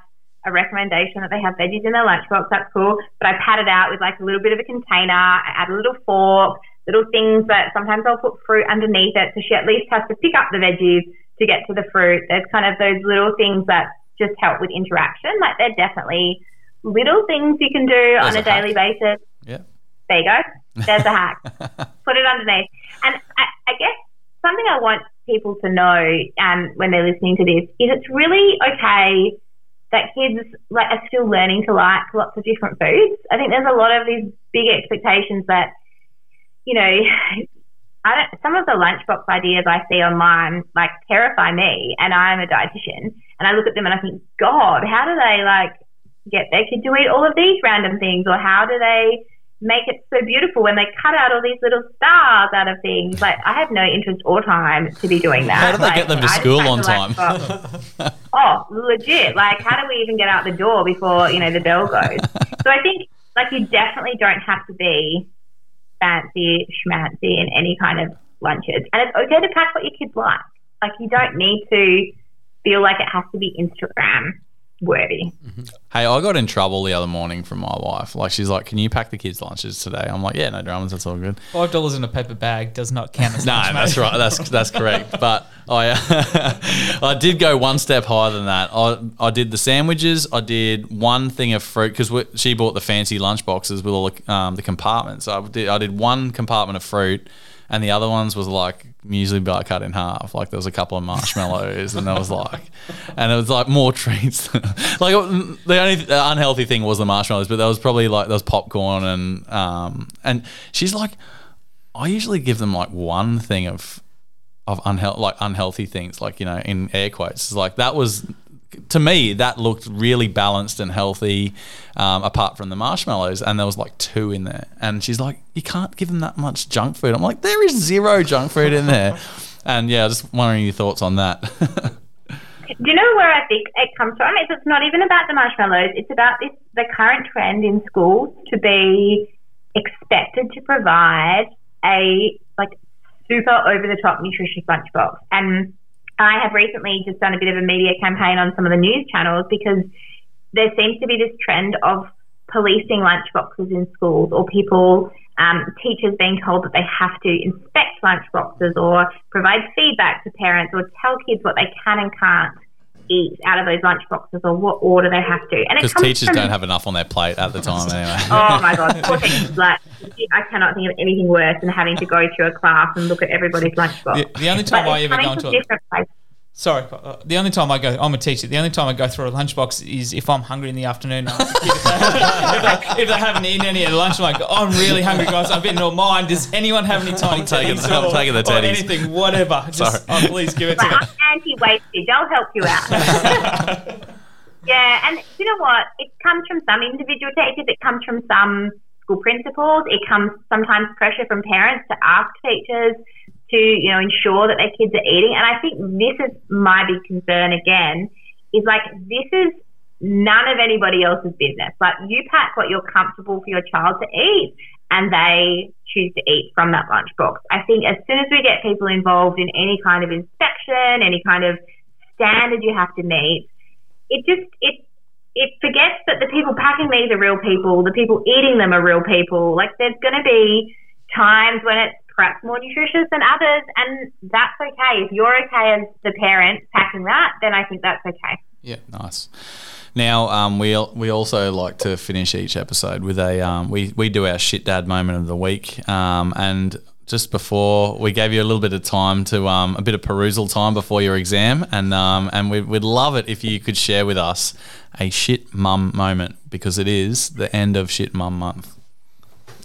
a recommendation that they have veggies in their lunchbox. That's cool. But I pat it out with like a little bit of a container. I add a little fork, little things that sometimes I'll put fruit underneath it, so she at least has to pick up the veggies to get to the fruit. There's kind of those little things that just help with interaction. Like they're definitely little things you can do on a, a daily basis. Yeah. There you go. There's a hack. Put it underneath. And I, I guess something I want people to know um, when they're listening to this is it's really okay that kids like are still learning to like lots of different foods. I think there's a lot of these big expectations that, you know, I don't, some of the lunchbox ideas I see online like terrify me, and I'm a dietitian, and I look at them and I think, God, how do they like get their kid to eat all of these random things, or how do they make it so beautiful when they cut out all these little stars out of things? Like, I have no interest or time to be doing that. How do they Like, get them to I school on the time? lunchbox. oh, legit. Like, how do we even get out the door before, you know, the bell goes? so I think, like, you definitely don't have to be fancy schmancy in any kind of lunches. And it's okay to pack what your kids like. Like, you don't need to feel like it has to be Instagram worthy. Hey, I got in trouble the other morning from my wife. Like she's like, "Can you pack the kids' lunches today?" I'm like, "Yeah, no dramas. That's all good." Five dollars in a paper bag does not count as No, lunch, that's mate. right. That's that's correct. But I I did go one step higher than that. I I did the sandwiches. I did one thing of fruit because she bought the fancy lunch boxes with all the, um, the compartments. So I did I did one compartment of fruit, and the other ones was like muesli bar cut in half. Like there was a couple of marshmallows, and there was like, and it was like more treats. like the only unhealthy thing was the marshmallows, but there was probably like there was popcorn and um and she's like, I usually give them like one thing of of unhealthy like unhealthy things, like you know in air quotes. Like that was to me, that looked really balanced and healthy, um, apart from the marshmallows. And there was like two in there. And she's like, "You can't give them that much junk food." I'm like, "There is zero junk food in there." and yeah, just wondering your thoughts on that. Do you know where I think it comes from? It's, it's not even about the marshmallows. It's about this the current trend in schools to be expected to provide a like super over the top nutritious lunchbox. And I have recently just done a bit of a media campaign on some of the news channels because there seems to be this trend of policing lunchboxes in schools or people, um, teachers being told that they have to inspect lunchboxes or provide feedback to parents or tell kids what they can and can't eat out of those lunch boxes or what order they have to. And because teachers from, don't have enough on their plate at the time anyway. oh my god, poor teachers! Like I cannot think of anything worse than having to go through a class and look at everybody's lunchbox. The, the only time I ever go into a different place. Sorry, uh, the only time I go, I'm a teacher. The only time I go through a lunchbox is if I'm hungry in the afternoon. if, they, if, they, haven't eaten any at lunch, I'm like, I'm really hungry, guys. I've been all mine. Does anyone have any tiny taking, I'm or, taking the or anything, whatever? Just, oh, please give it to me. I'm anti-wastage. I'll help you out. yeah, and you know what? It comes from some individual teachers. It comes from some school principals. It comes sometimes pressure from parents to ask teachers to, you know, ensure that their kids are eating. And I think this is my big concern again, is like this is none of anybody else's business. Like you pack what you're comfortable for your child to eat and they choose to eat from that lunchbox. I think as soon as we get people involved in any kind of inspection, any kind of standard you have to meet, it just it it forgets that the people packing these are real people, the people eating them are real people. Like there's gonna be times when it's perhaps more nutritious than others, and that's okay. If you're okay as the parent packing that, then I think that's okay. Yeah, nice. Now, um, we we also like to finish each episode with a um, we we do our shit dad moment of the week, um, and just before we gave you a little bit of time to um, a bit of perusal time before your exam, and um, and we, would love it if you could share with us a shit mum moment because it is the end of shit mum month.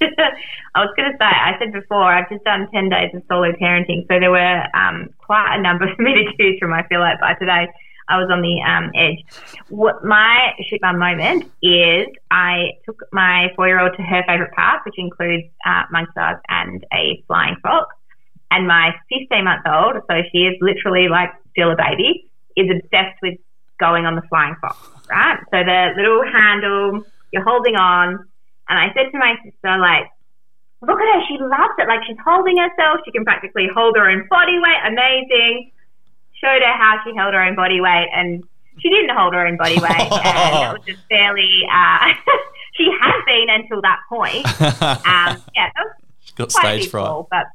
I was going to say, I said before, I've just done 10 days of solo parenting. So there were um, quite a number for me to choose from, I feel like, by today. I was on the um, edge. What my shit mum moment is I took my four year old to her favourite park, which includes uh, bars and a flying fox. And my 15 month old, so she is literally like still a baby, is obsessed with going on the flying fox, right? So the little handle, you're holding on. And I said to my sister, like, look at her, she loves it. Like she's holding herself. She can practically hold her own body weight. Amazing. Showed her how she held her own body weight, and she didn't hold her own body weight, and it was just fairly. Uh, she had been until that point. Um, yeah, that was She's got stage fright, but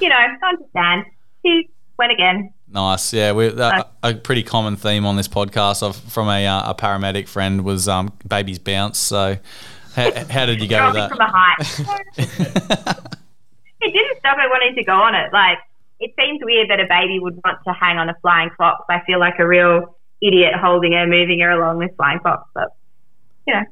you know, I understand. She went again. Nice, yeah. We, that, a pretty common theme on this podcast of, from a, uh, a paramedic friend was um, babies bounce. So how, how did you go with that? From height. it didn't stop me wanting to go on it. Like, it seems weird that a baby would want to hang on a flying fox. I feel like a real idiot holding her, moving her along this flying fox. But, you know.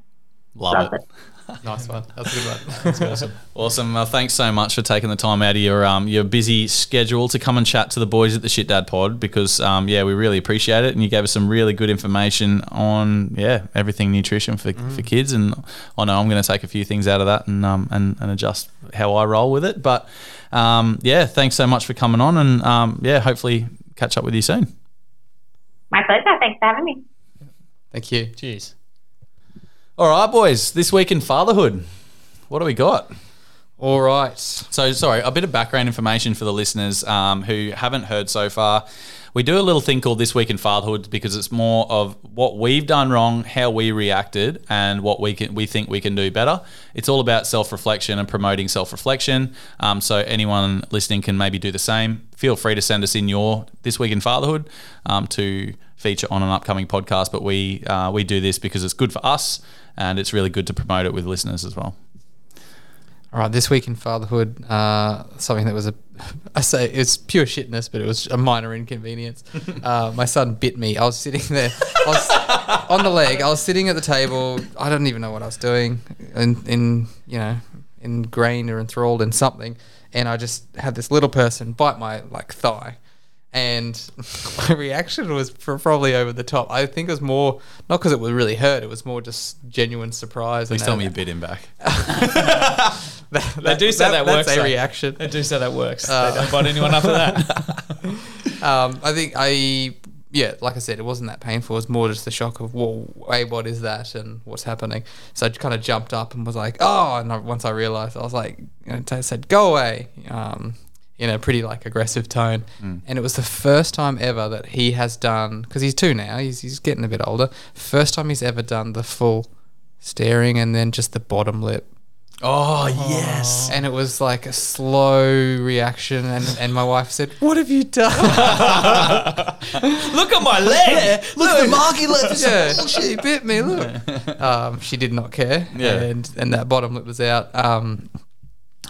Love it. it. nice one. That's a good one. That's awesome. awesome. Well, thanks so much for taking the time out of your um, your busy schedule to come and chat to the boys at the Shit Dad Pod because um, yeah, we really appreciate it, and you gave us some really good information on yeah everything nutrition for, mm. for kids, and I know I'm going to take a few things out of that and um, and, and adjust how I roll with it. But um, yeah, thanks so much for coming on, and um, yeah, hopefully catch up with you soon. My pleasure. Thanks for having me. Thank you. Cheers. All right, boys. This week in fatherhood, what do we got? All right. So, sorry, a bit of background information for the listeners um, who haven't heard so far. we do a little thing called This Week in Fatherhood because it's more of what we've done wrong, how we reacted, and what we can we think we can do better. It's all about self reflection and promoting self reflection. Um, so anyone listening can maybe do the same. Feel free to send us in your This Week in Fatherhood um, to feature on an upcoming podcast. But we uh, we do this because it's good for us and it's really good to promote it with listeners as well. All right, this week in fatherhood, uh, something that was a, I say it's pure shitness, but it was a minor inconvenience. uh, my son bit me. I was sitting there, I was on the leg. I was sitting at the table. I don't even know what I was doing, in, in you know, ingrained or enthralled in something, and I just had this little person bite my like thigh, and my reaction was probably over the top. I think it was more not because it was really hurt. It was more just genuine surprise. Please and tell me you bit him back. that- They do say that, works. That's a reaction. They do say that works. they don't bite anyone after that. Um, I think I, yeah, like I said, it wasn't that painful. It was more just the shock of, well, hey, what is that and what's happening? So I kind of jumped up and was like, oh, and I, once I realized, I was like, and I said, go away, um, in a pretty like aggressive tone. And it was the first time ever that he has done, because he's two now, he's, he's getting a bit older, first time he's ever done the full staring and then just the bottom lip. Oh yes. And it was like a slow reaction, and, and my wife said, "What have you done?" Look at my leg. Look at the mark he left. yeah, she bit me. Look, um, she did not care, Yeah. and and that bottom lip was out. Um,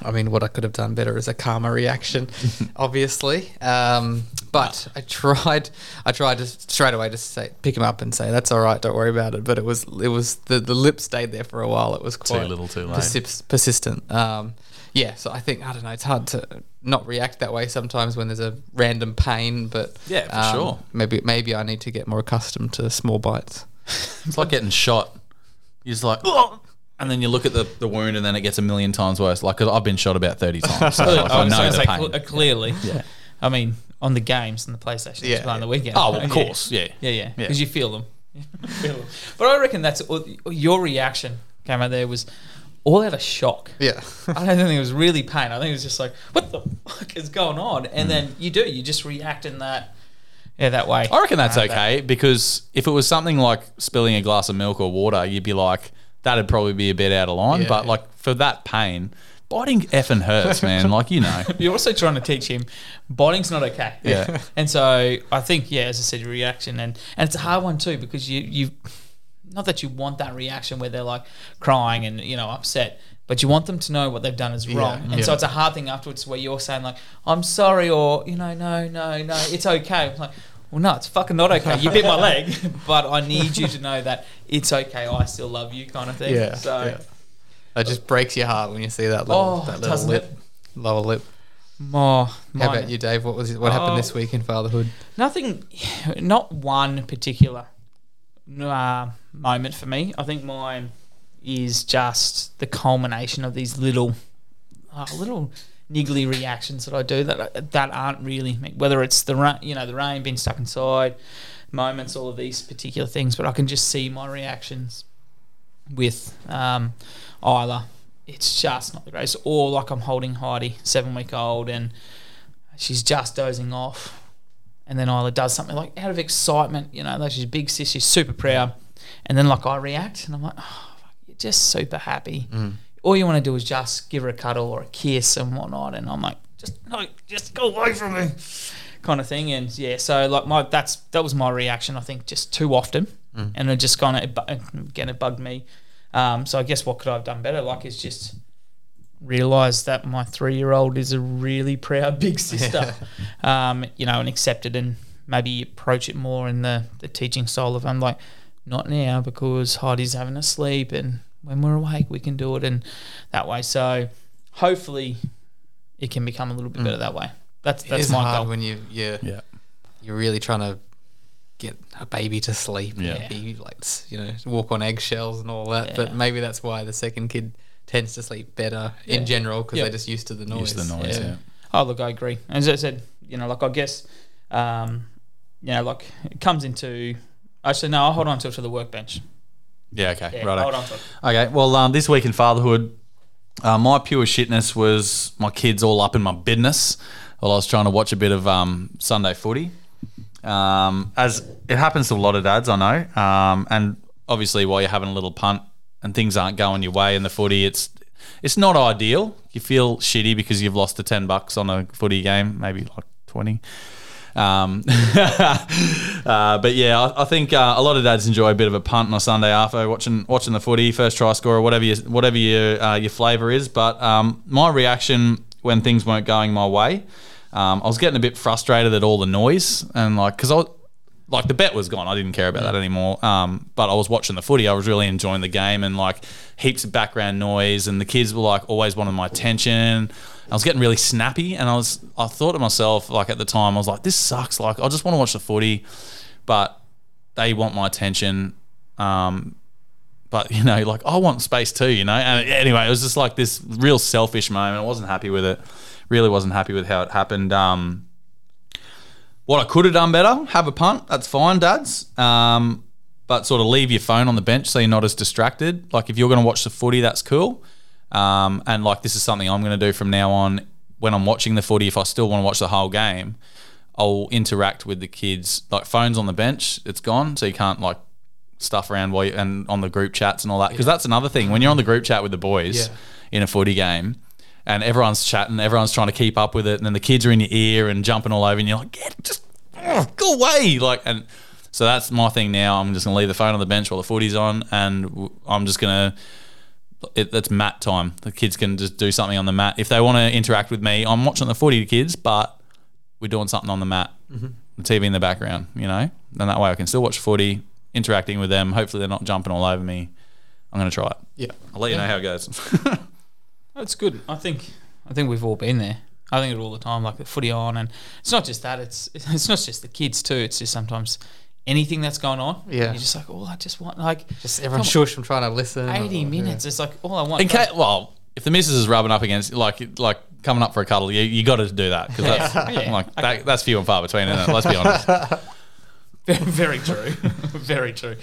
I mean, what I could have done better is a calmer reaction, obviously. Um, but I tried, I tried to straight away to say, pick him up and say, "That's all right, don't worry about it." But it was, it was the the lip stayed there for a while. It was quite little, too late. persis- persistent. Um, yeah, so I think I don't know. It's hard to not react that way sometimes when there's a random pain, but Yeah, for um, sure. Maybe maybe I need to get more accustomed to small bites. It's like getting shot. You're just like, and then you look at the, the wound, and then it gets a million times worse. Like 'cause I've been shot about thirty times, so like, I know the pain. cl- uh, clearly. Yeah. I mean, on the games and the PlayStation, Yeah, yeah, playing the weekend. Oh, of course, yeah. Yeah, yeah, Yeah. because you feel them. Feel them. But I reckon that's your reaction came out there was all out of shock. Yeah. I don't think it was really pain. I think it was just like, what the fuck is going on? And then you do, you just react in that, yeah, that way. I reckon that's Uh, okay because if it was something like spilling a glass of milk or water, you'd be like, that'd probably be a bit out of line. Yeah. But like for that pain, biting effing hurts, man. like you know. You're also trying to teach him biting's not okay. Yeah. And so I think, yeah, as I said, reaction and and it's a hard one too because you you not that you want that reaction where they're like crying and you know upset, but you want them to know what they've done is wrong. And so it's a hard thing afterwards where you're saying like, I'm sorry or you know, no, no, no, it's okay. It's like, well, no, it's fucking not okay. You bit my leg, but I need you to know that it's okay. I still love you, kind of thing. Yeah, So. yeah. It just breaks your heart when you see that little, Oh, that little lip, it? lower lip. More, How about you, Dave? What was it, what happened Oh. this week in fatherhood? Nothing, not one particular uh, moment for me. I think mine is just the culmination of these little, uh, little niggly reactions that I do that that aren't really. Whether it's the rain, you know, the rain being stuck inside, moments, all of these particular things. But I can just see my reactions with um, Isla. It's just not the greatest. Or like I'm holding Heidi, seven week old, and she's just dozing off. And then Isla does something like out of excitement, you know, like she's big sis, she's super proud. And then like I react and I'm like, oh, fuck, you're just super happy. All you want to do is just give her a cuddle or a kiss and whatnot. And I'm like, just no, just go away from me, kind of thing. And yeah, so like my that's that was my reaction. I think just too often, and it just kind of again it bugged me. Um, so I guess what could I have done better? Like is just realize that my three year old is a really proud big sister, um, you know, and accept it and maybe approach it more in the, the teaching style of I'm like, not now because Heidi's having a sleep and when we're awake we can do it and that way. So hopefully it can become a little bit better that way. That's It that's is my hard goal. when you you Yeah. you're really trying to get a baby to sleep. Yeah. and be like you know walk on eggshells and all that. But maybe that's why the second kid tends to sleep better Yeah. in general because Yeah. they're just used to the noise. Used to the noise, yeah. Oh, look, I agree. As I said, you know, like I guess, um, you know, like it comes into. Actually, no, I'll hold on to it to the workbench. Yeah, okay. Yeah, right. hold on to it. Okay, well, um, this week in fatherhood, uh, my pure shitness was my kids all up in my business while I was trying to watch a bit of um, Sunday footy. Um, as it happens to a lot of dads, I know. Um, and obviously, while you're having a little punt and things aren't going your way in the footy, it's it's not ideal. You feel shitty because you've lost the ten bucks on a footy game, maybe like twenty. Um, uh, but yeah, I, I think uh, a lot of dads enjoy a bit of a punt on a Sunday after watching watching the footy, first try scorer, whatever your whatever your uh, your flavour is. But um, my reaction when things weren't going my way, um, I was getting a bit frustrated at all the noise and like because I was, like the bet was gone. I didn't care about that anymore. Um, but I was watching the footy. I was really enjoying the game and like heaps of background noise and the kids were like always wanting my attention. I was getting really snappy and I was I thought to myself like at the time I was like this sucks. Like I just want to watch the footy, but they want my attention. Um, but you know, like I want space too, you know. And anyway, it was just like this real selfish moment. I wasn't happy with it. Really wasn't happy with how it happened. Um, what I could have done better, have a punt. That's fine, dads. Um, but sort of leave your phone on the bench so you're not as distracted. Like if you're going to watch the footy, that's cool. Um, and like this is something I'm going to do from now on when I'm watching the footy. If I still want to watch the whole game, I'll interact with the kids. Like phones on the bench, it's gone, so you can't like stuff around while you, and on the group chats and all that. Because that's another thing when you're on the group chat with the boys Yeah. in a footy game. And everyone's chatting, everyone's trying to keep up with it, and then the kids are in your ear and jumping all over, and you're like, "Get just go away!" Like, and so that's my thing now. I'm just gonna leave the phone on the bench while the footy's on, and I'm just gonna it, it's mat time. The kids can just do something on the mat. If they want to interact with me, I'm watching the footy kids, but we're doing something on the mat, mm-hmm. the TV in the background, you know? And that way I can still watch footy, interacting with them. Hopefully they're not jumping all over me. I'm going to try it. Yeah. I'll let you know how it goes. That's good. I think I think we've all been there. I think it all the time, like the footy on, and it's not just that. It's it's not just the kids too. It's just sometimes anything that's going on. Yeah. you're just like, oh, I just want like Just everyone shush. I'm trying to listen. eighty or- minutes. It's like all I want. In case, well, if the missus is rubbing up against, like, like coming up for a cuddle, you, you got to do that because that's Yeah. like that, that's few and far between, isn't it? Let's be honest. very true, very true.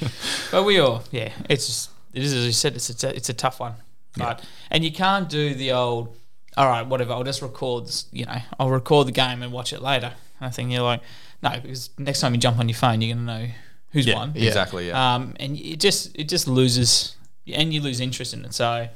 But we all, yeah, it's just it is as you said. It's it's a, it's a tough one, but and you can't do the old. All right, whatever. I'll just record. This, you know, I'll record the game and watch it later. And I think you're like, no, because next time you jump on your phone, you're gonna know who's Yeah, won. exactly. Yeah. Um, and it just it just loses, and you lose interest in it. So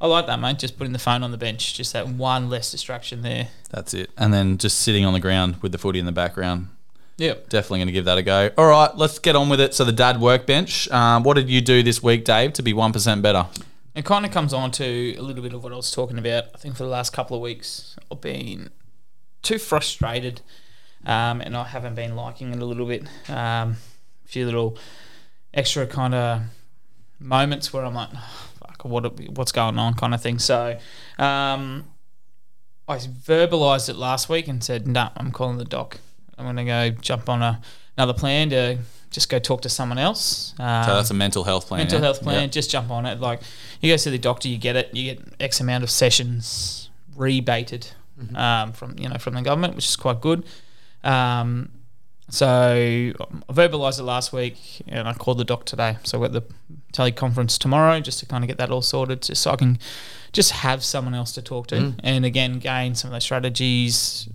I like that, mate. Just putting the phone on the bench, just that one less distraction there. That's it. And then just sitting on the ground with the footy in the background. Yep. Definitely going to give that a go. All right, let's get on with it. So the dad workbench. Um, what did you do this week, Dave, to be one percent better? It kind of comes on to a little bit of what I was talking about. I think for the last couple of weeks, I've been too frustrated, um, and I haven't been liking it a little bit. Um, a few little extra kind of moments where I'm like, "Oh, fuck, what what's going on, kind of thing. So, um, I verbalized it last week and said, "No, I'm calling the doc. I'm going to go jump on a, another plan to just go talk to someone else." Um, So that's a mental health plan. mental yeah? health plan. Just jump on it. Like you go see the doctor, you get it. You get X amount of sessions rebated Mm-hmm. um, from you know from the government, which is quite good. Um, so I verbalised it last week, and I called the doc today. So we're at the teleconference tomorrow, just to kind of get that all sorted, just so I can just have someone else to talk to, Mm. and again gain some of those strategies.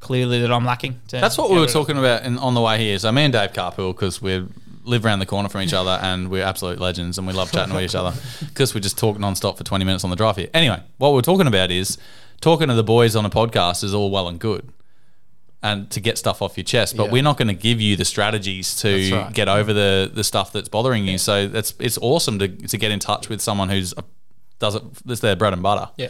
Clearly, that I'm lacking. to That's what we were talking about in, on the way here. So me and Dave carpool because we live around the corner from each other and we're absolute legends and we love chatting with each other because we just talk non-stop for 20 minutes on the drive here. Anyway, what we're talking about is talking to the boys on a podcast is all well and good and to get stuff off your chest, but Yeah. we're not going to give you the strategies to right. get over the, the stuff that's bothering you. So that's it's awesome to, to get in touch with someone who's a, does it, that's their bread and butter. Yeah.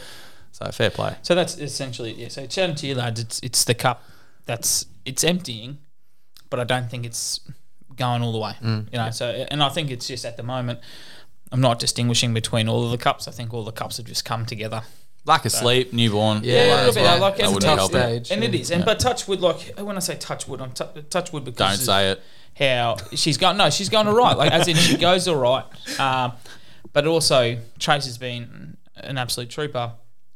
So fair play. So that's essentially yeah. So chatting to you lads, it's it's the cup that's it's emptying, but I don't think it's going all the way. Mm. You know. So and I think it's just at the moment, I'm not distinguishing between all of the cups. I think all the cups have just come together. Lack of sleep, newborn. Yeah, Yeah, a little bit. well. I like That it's a wouldn't tough help it. stage. and it yeah. And but touch wood, like when I say touch wood, I'm t- touch wood because Don't say it. how she's going. No, she's going all right. Like as in she goes all right. Um, but also Trace has been an absolute trooper.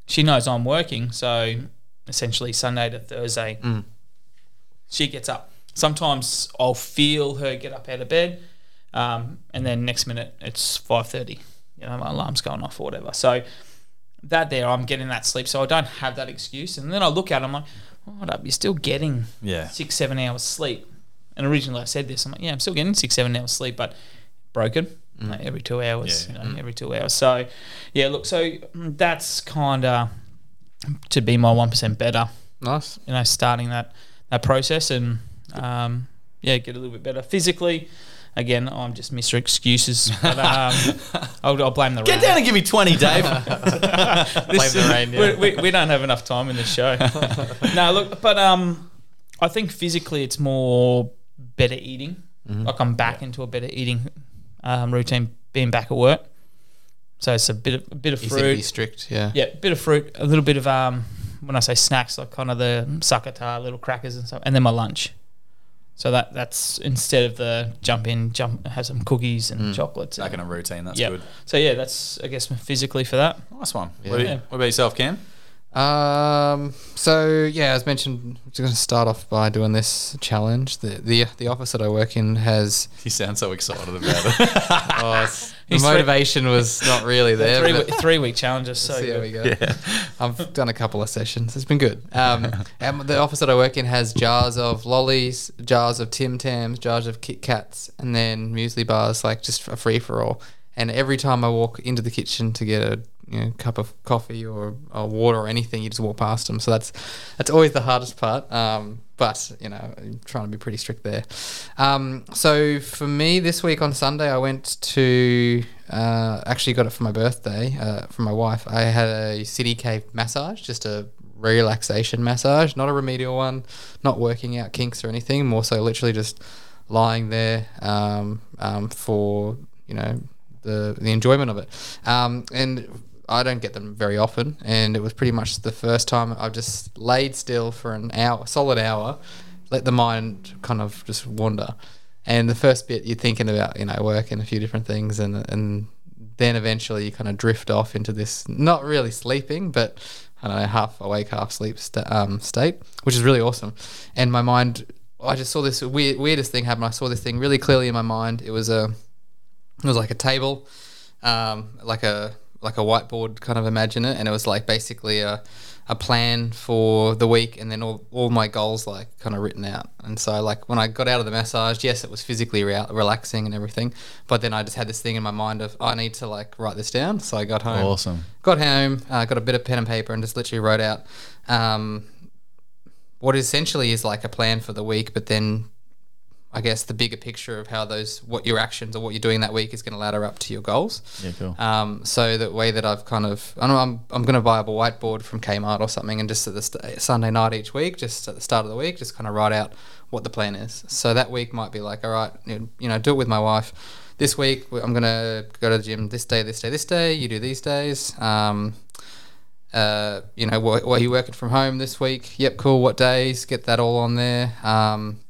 She knows I'm working, so essentially Sunday to Thursday, she gets up. Sometimes I'll feel her get up out of bed, um, and then next minute it's five thirty. You know, my alarm's going off or whatever. So that there, I'm getting that sleep, so I don't have that excuse. And then I look at, it, I'm like, hold up, you're still getting Yeah. six, seven hours sleep. and originally I said this, I'm like, yeah, I'm still getting six, seven hours sleep, but broken Mm. like, every two hours, Yeah. you know, every two hours. So, yeah, look, so mm, that's kind of to be my one percent better. Nice. You know, starting that that process and um, yeah, get a little bit better physically. Again, I'm just Mr. Excuses, but um, I'll, I'll blame the rain. Get rain. down and give me 20, Dave. This- the rain, yeah. we, we, we don't have enough time in this show. no, look, but um, I think physically it's more better eating. Mm-hmm. Like I'm back into a better eating um, routine, being back at work. So it's a bit of a bit of You said to be fruit. strict. Yeah. Yeah, bit of fruit, a little bit of um. When I say snacks, like kind of the Sakata, little crackers and stuff, and then my lunch. So that that's instead of the jump in, jump have some cookies and chocolates. Back in a routine. That's yeah. good. So yeah, that's I guess physically for that. Nice one. Yeah. What, about, what about yourself, Cam? Um. So yeah, as mentioned, I'm just going to start off by doing this challenge. The the the office that I work in has. You sound so excited about it. Oh, it's, the He's three- motivation was not really there. Three, week, three week challenges. So See how good. we go. Yeah. I've done a couple of sessions. It's been good. Um, and the office that I work in has jars of lollies, jars of Tim Tams, jars of Kit Kats, and then muesli bars, like just a free for all. And every time I walk into the kitchen to get a you know, cup of coffee or, or water or anything, you just walk past them. So that's that's always the hardest part. Um, but you know, I'm trying to be pretty strict there. Um, so for me, this week on Sunday, I went to uh, actually got it for my birthday uh, from my wife. I had a City Cave massage, just a relaxation massage, not a remedial one, not working out kinks or anything. More so, literally just lying there um, um, for you know the the enjoyment of it. Um, and I don't get them very often, and it was pretty much the first time I've just laid still for an hour, solid hour, let the mind kind of just wander. And the first bit, you're thinking about you know work and a few different things, and and then eventually you kind of drift off into this not really sleeping, but I don't know half awake, half sleep st- um, state, which is really awesome. And my mind, I just saw this weird, weirdest thing happen. I saw this thing really clearly in my mind. It was a it was like a table, um, like a like a whiteboard kind of imagine it, and it was like basically a a plan for the week, and then all, all my goals like kind of written out. And so like when I got out of the massage, yes, it was physically rea- relaxing and everything, but then I just had this thing in my mind of I need to like write this down. So I got home, Awesome. got home, uh, got a bit of pen and paper, and just literally wrote out. Um, what essentially is like a plan for the week, but then I guess the bigger picture of how those what your actions or what you're doing that week is going to ladder up to your goals. Yeah, cool. Um, so the way that I've kind of I don't know I'm I'm going to buy up a whiteboard from Kmart or something, and just at the st- Sunday night each week, just at the start of the week, just kind of write out what the plan is. So that week might be like, all right, you know, do it with my wife. This week I'm gonna go to the gym this day, this day, this day. You do these days. Um, uh, you know, are you working from home this week? Yep, cool. What days? Get that all on there. Um,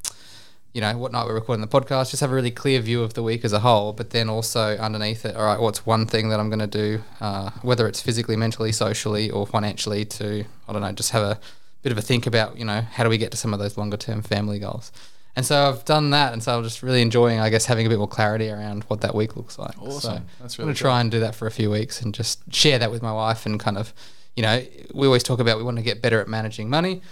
you know, what night we're recording the podcast. Just have a really clear view of the week as a whole, but then also underneath it, all right, what's one thing that I'm going to do, uh, whether it's physically, mentally, socially, or financially, to I don't know, just have a bit of a think about, you know, how do we get to some of those longer term family goals. And so I've done that, and so I'm just really enjoying, I guess, having a bit more clarity around what that week looks like. Awesome. So That's I'm really going to try and do that for a few weeks and just share that with my wife and kind of, you know, we always talk about we want to get better at managing money.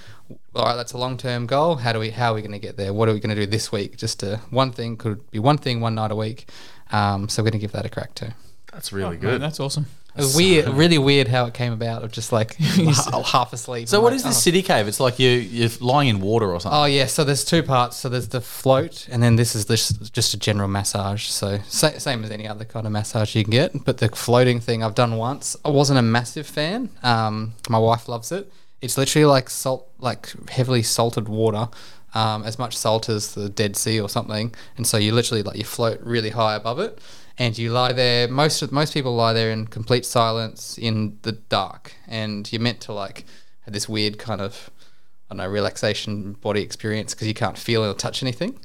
All right, that's a long term goal. How do we? How are we going to get there? What are we going to do this week? Just uh, one thing could be one thing, one night a week. Um, so we're going to give that a crack too. That's really Oh, good. That's awesome. It was weird, really weird how it came about of just like half asleep. So I'm what like, is this oh. City Cave? It's like you you're lying in water or something. Oh yeah, so there's two parts. So there's the float, and then this is just just a general massage. So sa- same as any other kind of massage you can get. But the floating thing I've done once. I wasn't a massive fan. Um, my wife loves it. It's literally like salt, like heavily salted water, um, as much salt as the Dead Sea or something. And so you literally like you float really high above it, and you lie there. Most of, most people lie there in complete silence in the dark, and you're meant to like have this weird kind of I don't know, relaxation body experience because you can't feel or touch anything.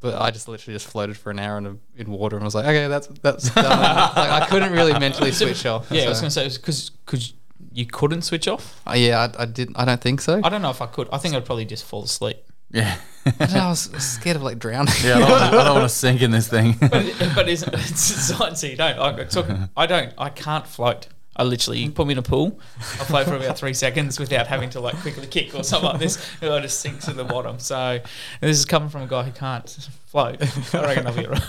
But I just literally just floated for an hour in, a, in water and was like, okay, that's that's done. like, I couldn't really mentally switch off. Yeah, I was going to say because because you couldn't switch off. Uh, yeah, I, I did. I don't think so. I don't know if I could. I think I'd probably just fall asleep. Yeah. I, don't know, I was scared of like drowning. yeah, I don't, wanna, I don't want to sink in this thing. But, but isn't it's science? You don't. I, talk, I don't. I can't float. I literally you put me in a pool. I float for about three seconds without having to like quickly kick or something like this. And I just sink to the bottom. So this is coming from a guy who can't float. I reckon I'll be alright.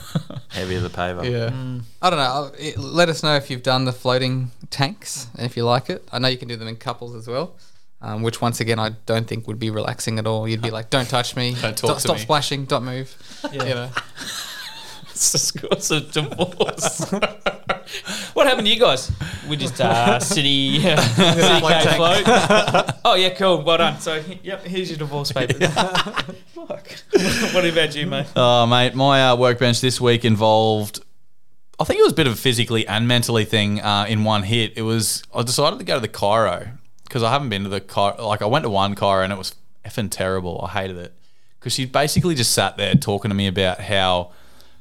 Heavier the paver. Yeah. I don't know. It- Let us know if you've done the floating tanks and if you like it. I know you can do them in couples as well. Um, which once again I don't think would be relaxing at all. You'd be like, "Don't touch me, Don't talk stop, to stop me." splashing, don't move." Yeah. You know, It's the cause of divorce. what happened to you guys? We just uh, city, city K float. oh yeah, cool. Well done. So yep, here's your divorce papers. Fuck. what about you, mate? Oh, mate, my uh, workbench this week involved. I think it was a bit of a physically and mentally thing uh, in one hit. It was I decided to go to the chiro because I haven't been to the chiro. Like I went to one chiro and it was effing terrible. I hated it because she basically just sat there talking to me about how,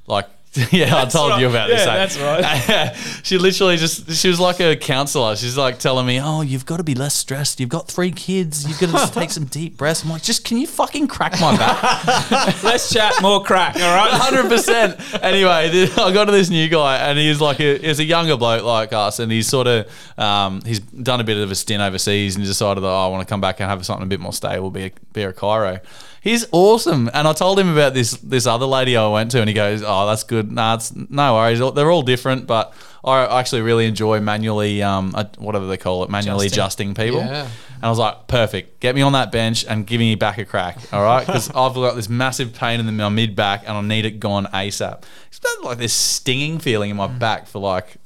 like, yeah, I told right. you about Yeah, this. eh? that's right. she literally just she was like a counselor. She's like telling me, "Oh, you've got to be less stressed. You've got three kids. You've got to just take some deep breaths." I'm like, "Just can you fucking crack my back?" Less chat, more crack. All right. hundred percent. Anyway, th- I got to this new guy, and he's like a, he's a younger bloke like us, and he's sort of um, he's done a bit of a stint overseas, and he decided that oh, I want to come back and have something a bit more stable, be a, be a chiro. He's awesome, and I told him about this this other lady I went to, and he goes, "Oh, that's good. Nah, it's no worries. They're all different, but I actually really enjoy manually, um, whatever they call it, manually Adjusting. adjusting people." Yeah. And I was like, perfect. Get me on that bench and give me back a crack. All right. Because I've got this massive pain in the, my mid back and I need it gone ASAP. It's been like this stinging feeling in my mm. back for like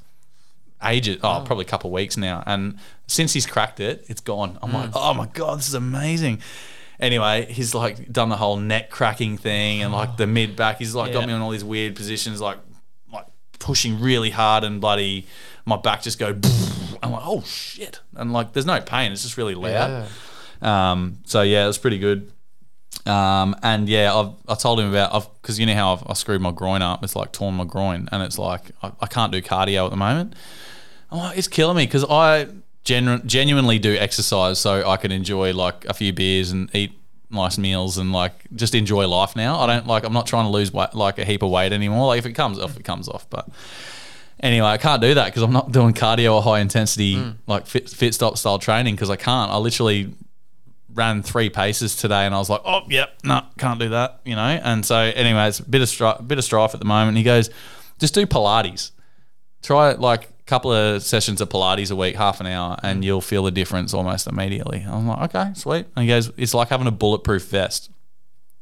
ages. Oh, mm. probably a couple of weeks now. And since he's cracked it, it's gone. I'm like, mm. oh my God, this is amazing. Anyway, he's like done the whole neck cracking thing and like the mid back. He's like got me on all these weird positions, like like pushing really hard and bloody my back just go. I'm like, oh shit, and like there's no pain. It's just really loud. Um, so yeah, it was pretty good. Um, and yeah, I've, I told him about I've because you know how I've, I screwed my groin up. It's like torn my groin, and it's like I, I can't do cardio at the moment. I'm like, it's killing me because I genu- genuinely do exercise so I can enjoy like a few beers and eat nice meals and like just enjoy life now. I don't like I'm not trying to lose weight, like a heap of weight anymore. Like if it comes off, it comes off. But anyway, I can't do that because I'm not doing cardio or high intensity hmm. like fit, fit stop style training because I can't. I literally ran three paces today and I was like, oh, yep, no, can't do that, you know? And so, anyway, it's a bit of, stri- bit of strife at the moment. And He goes, just do Pilates. Try it like couple of sessions of Pilates a week, half an hour, and you'll feel the difference almost immediately. I'm like, okay, sweet. And he goes, it's like having a bulletproof vest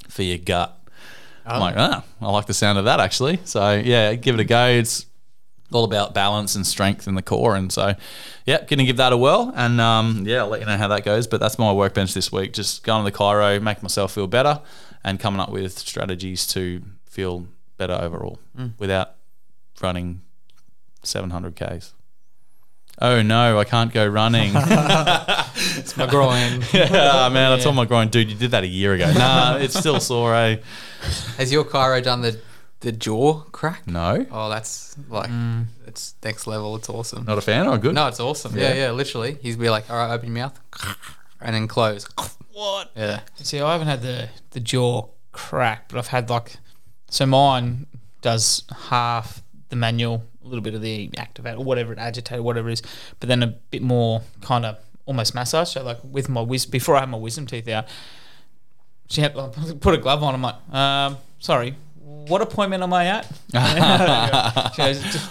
for your gut. I'm like, ah, I like the sound of that actually. So, yeah, give it a go. It's all about balance and strength in the core. And so, yeah, going to give that a whirl. And um, yeah, I'll let you know how that goes. But that's my workbench this week. Just going to the chiro, make myself feel better, and coming up with strategies to feel better overall without running 700 Ks. Oh no, I can't go running. It's my groin. yeah, man, I told my groin, dude, you did that a year ago. Nah, it's still sore, eh? Has your chiro done the the jaw crack? No, Oh, that's like it's next level. It's awesome. not a fan or good? No, it's awesome. Yeah, Yeah. yeah, literally. He's be like, all right, open your mouth, and then close. What? Yeah. See, I haven't had the the jaw crack, but I've had like so mine does half the manual, a little bit of the activate or whatever it agitated, whatever it is, but then a bit more kind of almost massage. So like with my wis before I had my wisdom teeth out, she had put a glove on. I'm like, um, sorry. What appointment am I at? she goes, just,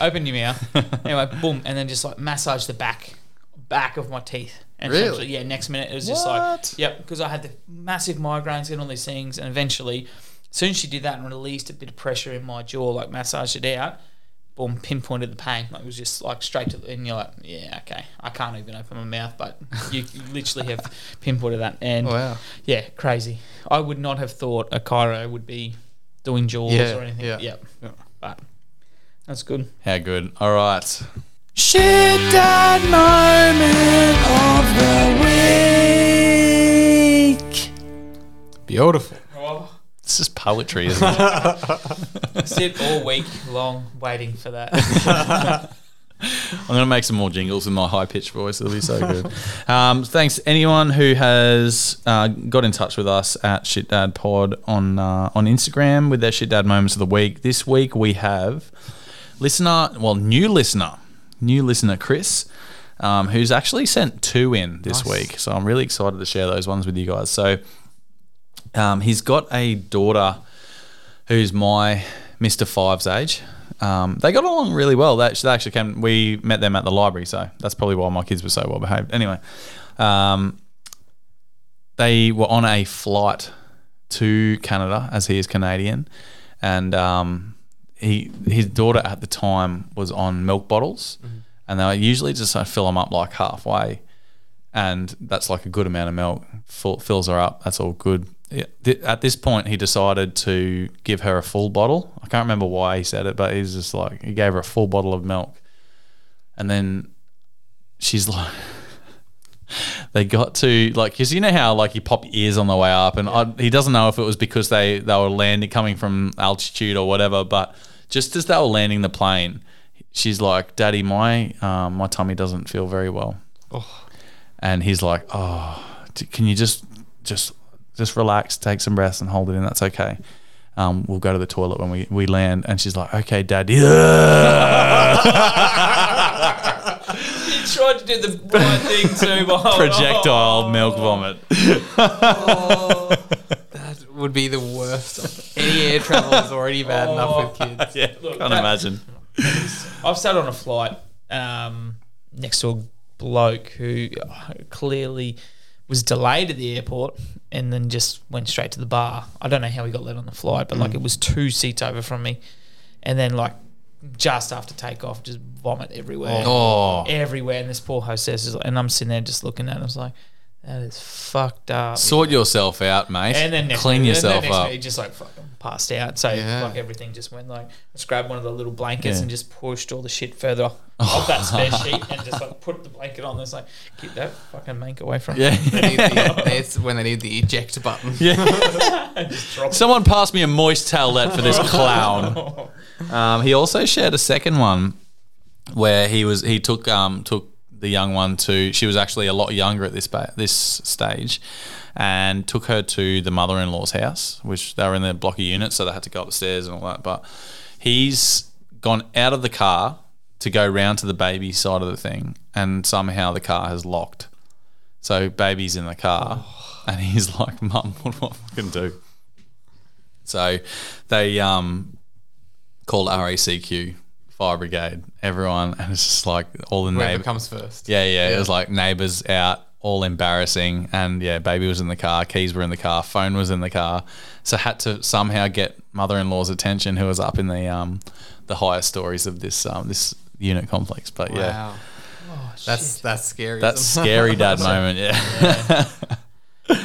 open your mouth. Anyway, boom, and then just like massage the back, back of my teeth. And Really? Yeah, next minute it was just like, yep, because I had the massive migraines and all these things, and eventually, as soon as she did that and released a bit of pressure in my jaw, like massaged it out, boom, pinpointed the pain. Like it was just like straight to, the, and you're like, yeah, okay, I can't even open my mouth, but you, you literally have pinpointed that, and Wow. yeah, crazy. I would not have thought a chiro would be doing jaws Yeah, or anything. yeah. Yep. But that's good. How good. All right. Shit dad moment of the week. Beautiful. It's just poetry, isn't it? Sit all week long waiting for that. I'm going to make some more jingles with my high pitched voice. It'll be so good. Um, thanks anyone who has uh, got in touch with us at Shit Dad Pod on uh, on Instagram with their Shit Dad moments of the week. This week we have listener, well, new listener new listener Chris, um, who's actually sent two in this Nice. week. So I'm really excited to share those ones with you guys. So um, he's got a daughter who's my Mr. Five's age. Um, they got along really well. They actually, they actually came. We met them at the library, so that's probably why my kids were so well behaved. Anyway, um, they were on a flight to Canada as he is Canadian, and um, he his daughter at the time was on milk bottles, and they usually just uh, fill them up like halfway, and that's like a good amount of milk. Full, fills her up. That's all good. Yeah, th- At this point, he decided to give her a full bottle. I can't remember why he said it, but he's just like he gave her a full bottle of milk, and then she's like. They got to like because you know how like you pop ears on the way up, and I, he doesn't know if it was because they they were landing coming from altitude or whatever. But just as they were landing the plane, she's like, "Daddy, my um, my tummy doesn't feel very well," and he's like, "Oh, can you just just just relax, take some breaths, and hold it in? That's okay." Um, we'll go to the toilet when we, we land. And she's like, okay, dad. You tried to do the right thing too, but Projectile milk vomit. That would be the worst. Any air travel is already bad enough with kids. yeah, can't that- imagine. I've sat on a flight um, next to a bloke who clearly was delayed at the airport and then just went straight to the bar. I don't know how he got let on the flight, but like mm. it was two seats over from me, and then like just after takeoff, just vomit everywhere, Oh, everywhere. And this poor hostess is, like, and I'm sitting there just looking at it. I was like, that is fucked up. sort yourself out, mate. And then next clean minute- yourself then next up. minute he just like fucking passed out. So Yeah. like everything just went like just grabbed one of the little blankets Yeah. and just pushed all the shit further off, off that spare sheet and just like put the blanket on. It's like keep that fucking mank away from Yeah. me. They need That's when they need the eject button. just drop it. Someone pass me a moist towelette for this clown. Um, he also shared a second one where he was he took um, took the young one to she was actually a lot younger at this ba- this stage and took her to the mother-in-law's house which they were in their block of units so they had to go upstairs and all that but he's gone out of the car to go round to the baby side of the thing and somehow the car has locked. So baby's in the car and he's like mum what do I fucking do? So they um, called RACQ, fire brigade, everyone, and it's just like all the Whoever neighbors. comes first. Yeah, yeah, It was like neighbors out, all embarrassing, and yeah, baby was in the car, keys were in the car, phone was in the car, so had to somehow get mother-in-law's attention, who was up in the um, the higher stories of this um, this unit complex. But yeah, Wow. that's that's scary. that's isn't scary dad moment. Yeah.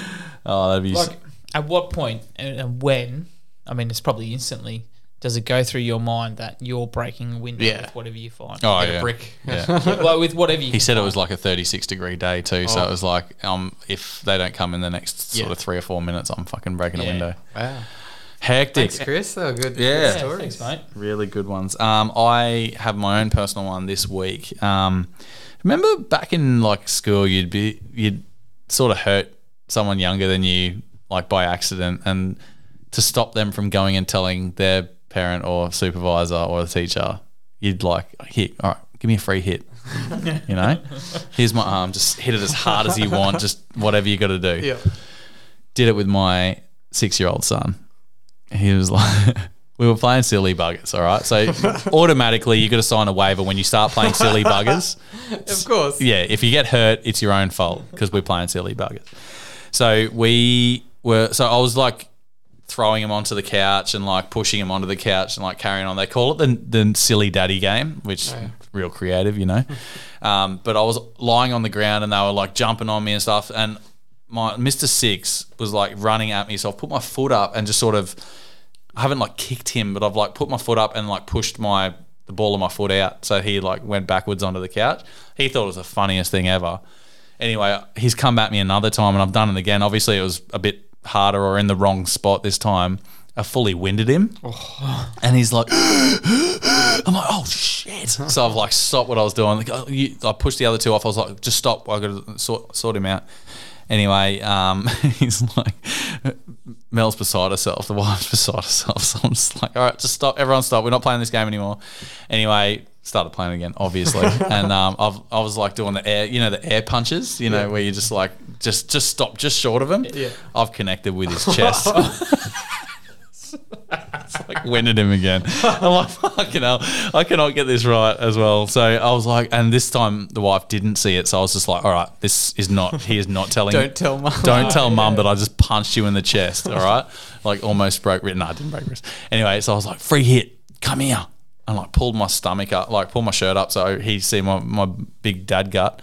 oh, that'd be. Like at what point and, and when? I mean, it's probably instantly. Does it go through your mind that you're breaking a window Yeah. with whatever you find? oh Like a yeah, brick. Yeah. Like with whatever you He said it was like a 36 degree day too, so Oh. it was like, um, if they don't come in the next sort Yeah. of three or four minutes, I'm fucking breaking a Yeah. window. Wow. Hectic. Thanks, Chris. They were good, Yeah. good yeah, stories. thanks, mate. Really good ones. Um, I have my own personal one this week. Um, remember back in like school, you'd be you'd sort of hurt someone younger than you like by accident, and to stop them from going and telling their parent or supervisor or the teacher, you'd like hit. All right, give me a free hit. you know, here's my arm. Just hit it as hard as you want. Just whatever you got to do Yeah. did it with my six year old son. He was like, we were playing silly buggers, all right? So automatically you got to sign a waiver when you start playing silly buggers. Of course. Yeah, if you get hurt, it's your own fault because we're playing silly buggers. So we were, so I was like throwing him onto the couch and like pushing him onto the couch and like carrying on. They call it the, the silly daddy game, which real creative, you know. um, but I was lying on the ground and they were like jumping on me and stuff. And my Mr. Six was like running at me. So I put my foot up and just sort of, I haven't like kicked him, but I've like put my foot up and like pushed my the ball of my foot out, so he like went backwards onto the couch. He thought it was the funniest thing ever. Anyway, he's come at me another time, and I've done it again. Obviously, it was a bit harder or in the wrong spot this time. I fully winded him, and he's like, I'm like, oh shit! So I've like stopped what I was doing. Like, oh, you, I pushed the other two off. I was like, just stop. I got to sort, sort him out. Anyway, um, he's like, Mel's beside herself. The wife's beside herself. So I'm just like, all right, just stop. Everyone stop. We're not playing this game anymore. Anyway, started playing again, obviously. and um, I've, I was like doing the air, you know, the air punches, you know, where you just like just just stop just short of him. Yeah. I've connected with his chest. it's like winded him again. I'm like, fucking hell, I cannot get this right as well. So I was like, and this time the wife didn't see it, so I was just like, all right, this is not. He is not telling. Don't tell mum. Don't tell mum that I just punched you in the chest. All right, like almost broke wrist. No, I didn't break wrist. Anyway, so I was like, free hit, come here, and like pulled my stomach up, like pulled my shirt up so he see my my big dad gut,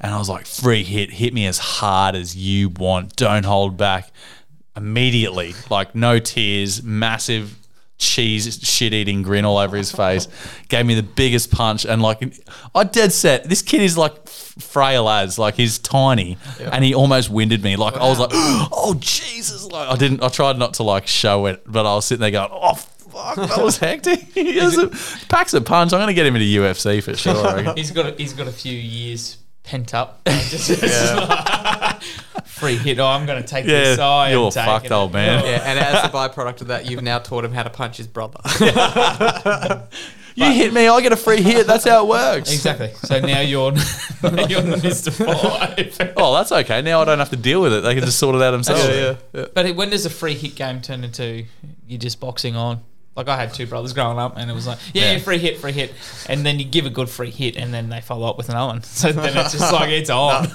and I was like, free hit, hit me as hard as you want, don't hold back. Immediately, like no tears, massive cheese shit eating grin all over his face. Gave me the biggest punch and like I dead set. This kid is like frail as like he's tiny and he almost winded me. Like I was like, oh Jesus! Like I didn't. I tried not to like show it, but I was sitting there going, oh. Fuck, that was hectic. he has a, packs a punch. I'm going to get him into UFC for sure. I reckon. He's got a, he's got a few years pent up. Just- just like, free hit. Oh, I'm going to take this. Yeah, Oh, you're taking fucked, it. old man. Oh. Yeah, and as a byproduct of that, you've now taught him how to punch his brother. You hit me, I get a free hit. That's how it works. Exactly. So now you're now you're Mr. Five. Oh, that's okay. Now I don't have to deal with it. They can just sort it out themselves. But when does a free hit game turn into you just boxing on? Like I had two brothers growing up, and it was like, yeah, Yeah. free hit, free hit, and then you give a good free hit, and then they follow up with another one. So then it's just like it's on.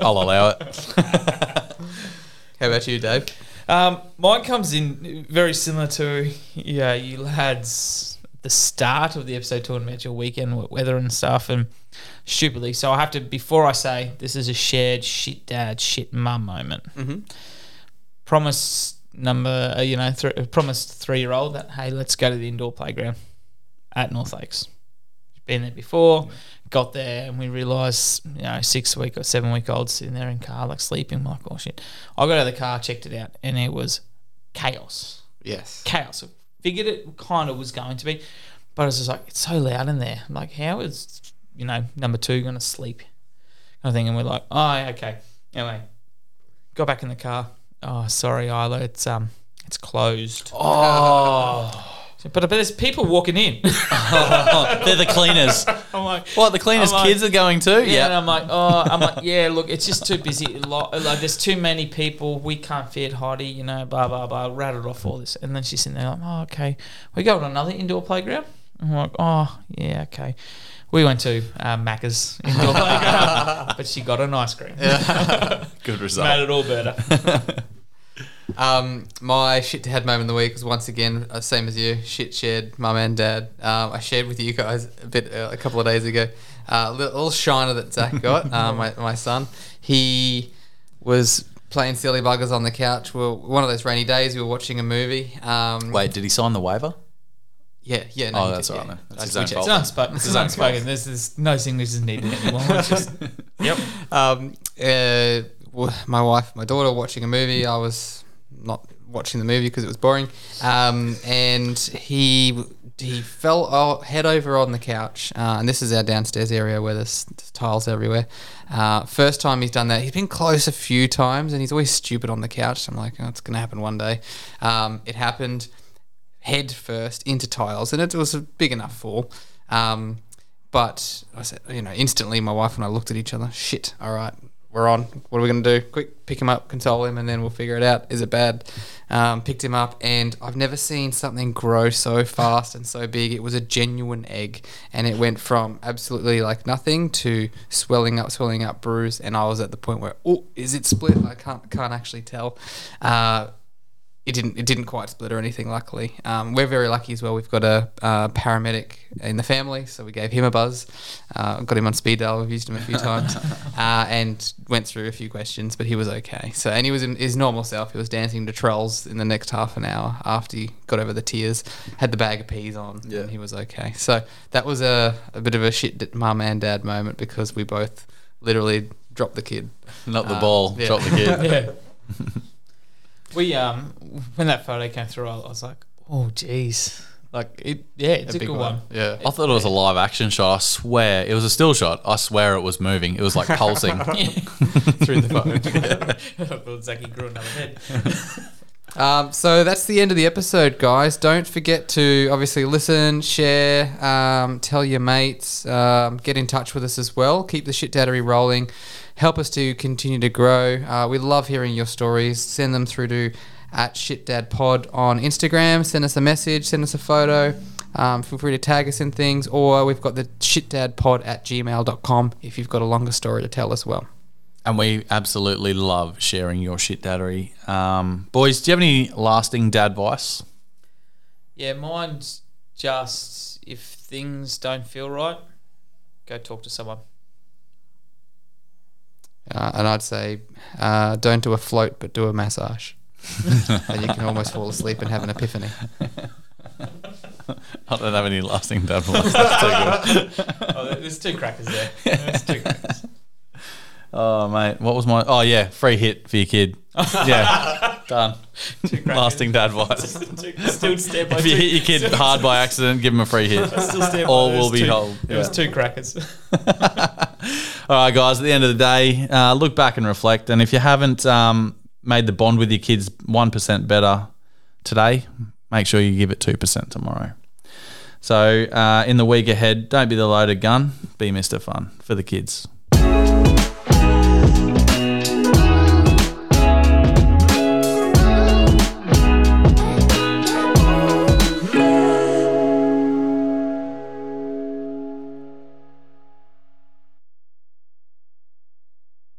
I'll allow it. How about you, Dave? Um, mine comes in very similar to yeah, you lads. The start of the episode talking about your weekend weather and stuff, and stupidly. So I have to before I say this is a shared shit dad, shit mum moment. Mm-hmm. Promise number, uh, you know, th- promised three year old that hey, let's go to the indoor playground at North Lakes. Been there before, got there, and we realised, you know, six week or seven week old sitting there in car like sleeping. Like, oh shit! I got out of the car, checked it out, and it was chaos Yes. chaos. I figured it kind of was going to be, but I was just like, it's so loud in there. I'm like, how is you know number two going to sleep? Kind of thing. And we're like, oh, okay. Anyway, got back in the car. Oh, sorry, Isla, it's um, it's closed. Oh, But but there's people walking in. they're the cleaners. I'm like, What the cleaners like- kids are going too? yeah, and I'm like, oh, I'm like, yeah, look, it's just too busy. Like, there's too many people. We can't fit Heidi. you know, blah, blah, blah. Rattled off all this. And then she's sitting there like, oh, okay. We go to another indoor playground. I'm like, oh, yeah, okay. We went to uh, Macca's indoor playground, but she got an ice cream. Good result. Made it all better. Um, my shit dad moment of the week was once again uh, same as you. Shit shared mum and dad. Um, I shared with you guys a bit uh, a couple of days ago. Uh, little, little shiner that Zach got, uh, my my son. He was playing silly buggers on the couch. Well, one of those rainy days, we were watching a movie. Um, Wait, did he sign the waiver? Yeah, yeah. No, Oh, that's did, all right yeah. That's his own It's fault. unspoken. It's unspoken. There's, there's no English is needed anymore. Just, yep. um, uh, my wife, my daughter, watching a movie. I was not watching the movie because it was boring. Um, and he he fell o- head over on the couch. Uh, and this is our downstairs area where there's, there's tiles everywhere. Uh, first time he's done that. He's been close a few times, and he's always stupid on the couch. I'm like, oh, it's gonna happen one day. Um, it happened head first into tiles, and it was a big enough fall. Um, but I said, you know, instantly my wife and I looked at each other. Shit, all right, we're on. What are we going to do? Quick, pick him up, console him, and then we'll figure it out. Is it bad? Um, picked him up, and I've never seen something grow so fast and so big. It was a genuine egg, and it went from absolutely like nothing to swelling up, swelling up, bruise. And I was at the point where, oh, is it split? I can't can't actually tell. Uh, it didn't it didn't quite split or anything luckily um, we're very lucky as well we've got a uh, paramedic in the family so we gave him a buzz uh, got him on speed dial we've used him a few times uh, and went through a few questions but he was okay so and he was in his normal self he was dancing to trolls in the next half an hour after he got over the tears had the bag of peas on Yeah. and he was okay so that was a, a bit of a shit d- mum and dad moment because we both literally dropped the kid Not the Uh, ball, yeah. drop the kid. Yeah. we um when that photo came through, I was like, oh jeez, like it. Yeah, it's a, big good one. yeah I thought it was a live action shot. I swear it was a still shot. I swear it was moving. It was like pulsing. through the phone I thought Zachy grew another head. Um, so that's the end of the episode, guys. Don't forget to obviously listen, share, um, tell your mates, um, get in touch with us as well. Keep the shit daddery rolling. Help us to continue to grow. Uh, we love hearing your stories. Send them through to at shitdadpod on Instagram. Send us a message. Send us a photo. Um, feel free to tag us in things, or we've got the shitdadpod at gmail.com if you've got a longer story to tell as well. And we absolutely love sharing your shit daddery. Um, boys, do you have any lasting dad advice? Yeah, mine's just if things don't feel right, go talk to someone. Uh, and I'd say uh, don't do a float, but do a massage. and you can almost fall asleep and have an epiphany. I don't have any lasting dad advice. That's too good. oh, there's two crackers there. There's two crackers. Oh, mate. What was my. Oh, yeah. Free hit for your kid. Yeah. Done. Lasting dad advice. Still stand by If you two- hit your kid hard by accident, give him a free hit. Still stand All will be two- whole. It was two crackers. All right, guys. At the end of the day, uh, look back and reflect. And if you haven't um, made the bond with your kids one percent better today, make sure you give it two percent tomorrow. So uh, in the week ahead, don't be the loaded gun. Be Mister Fun for the kids.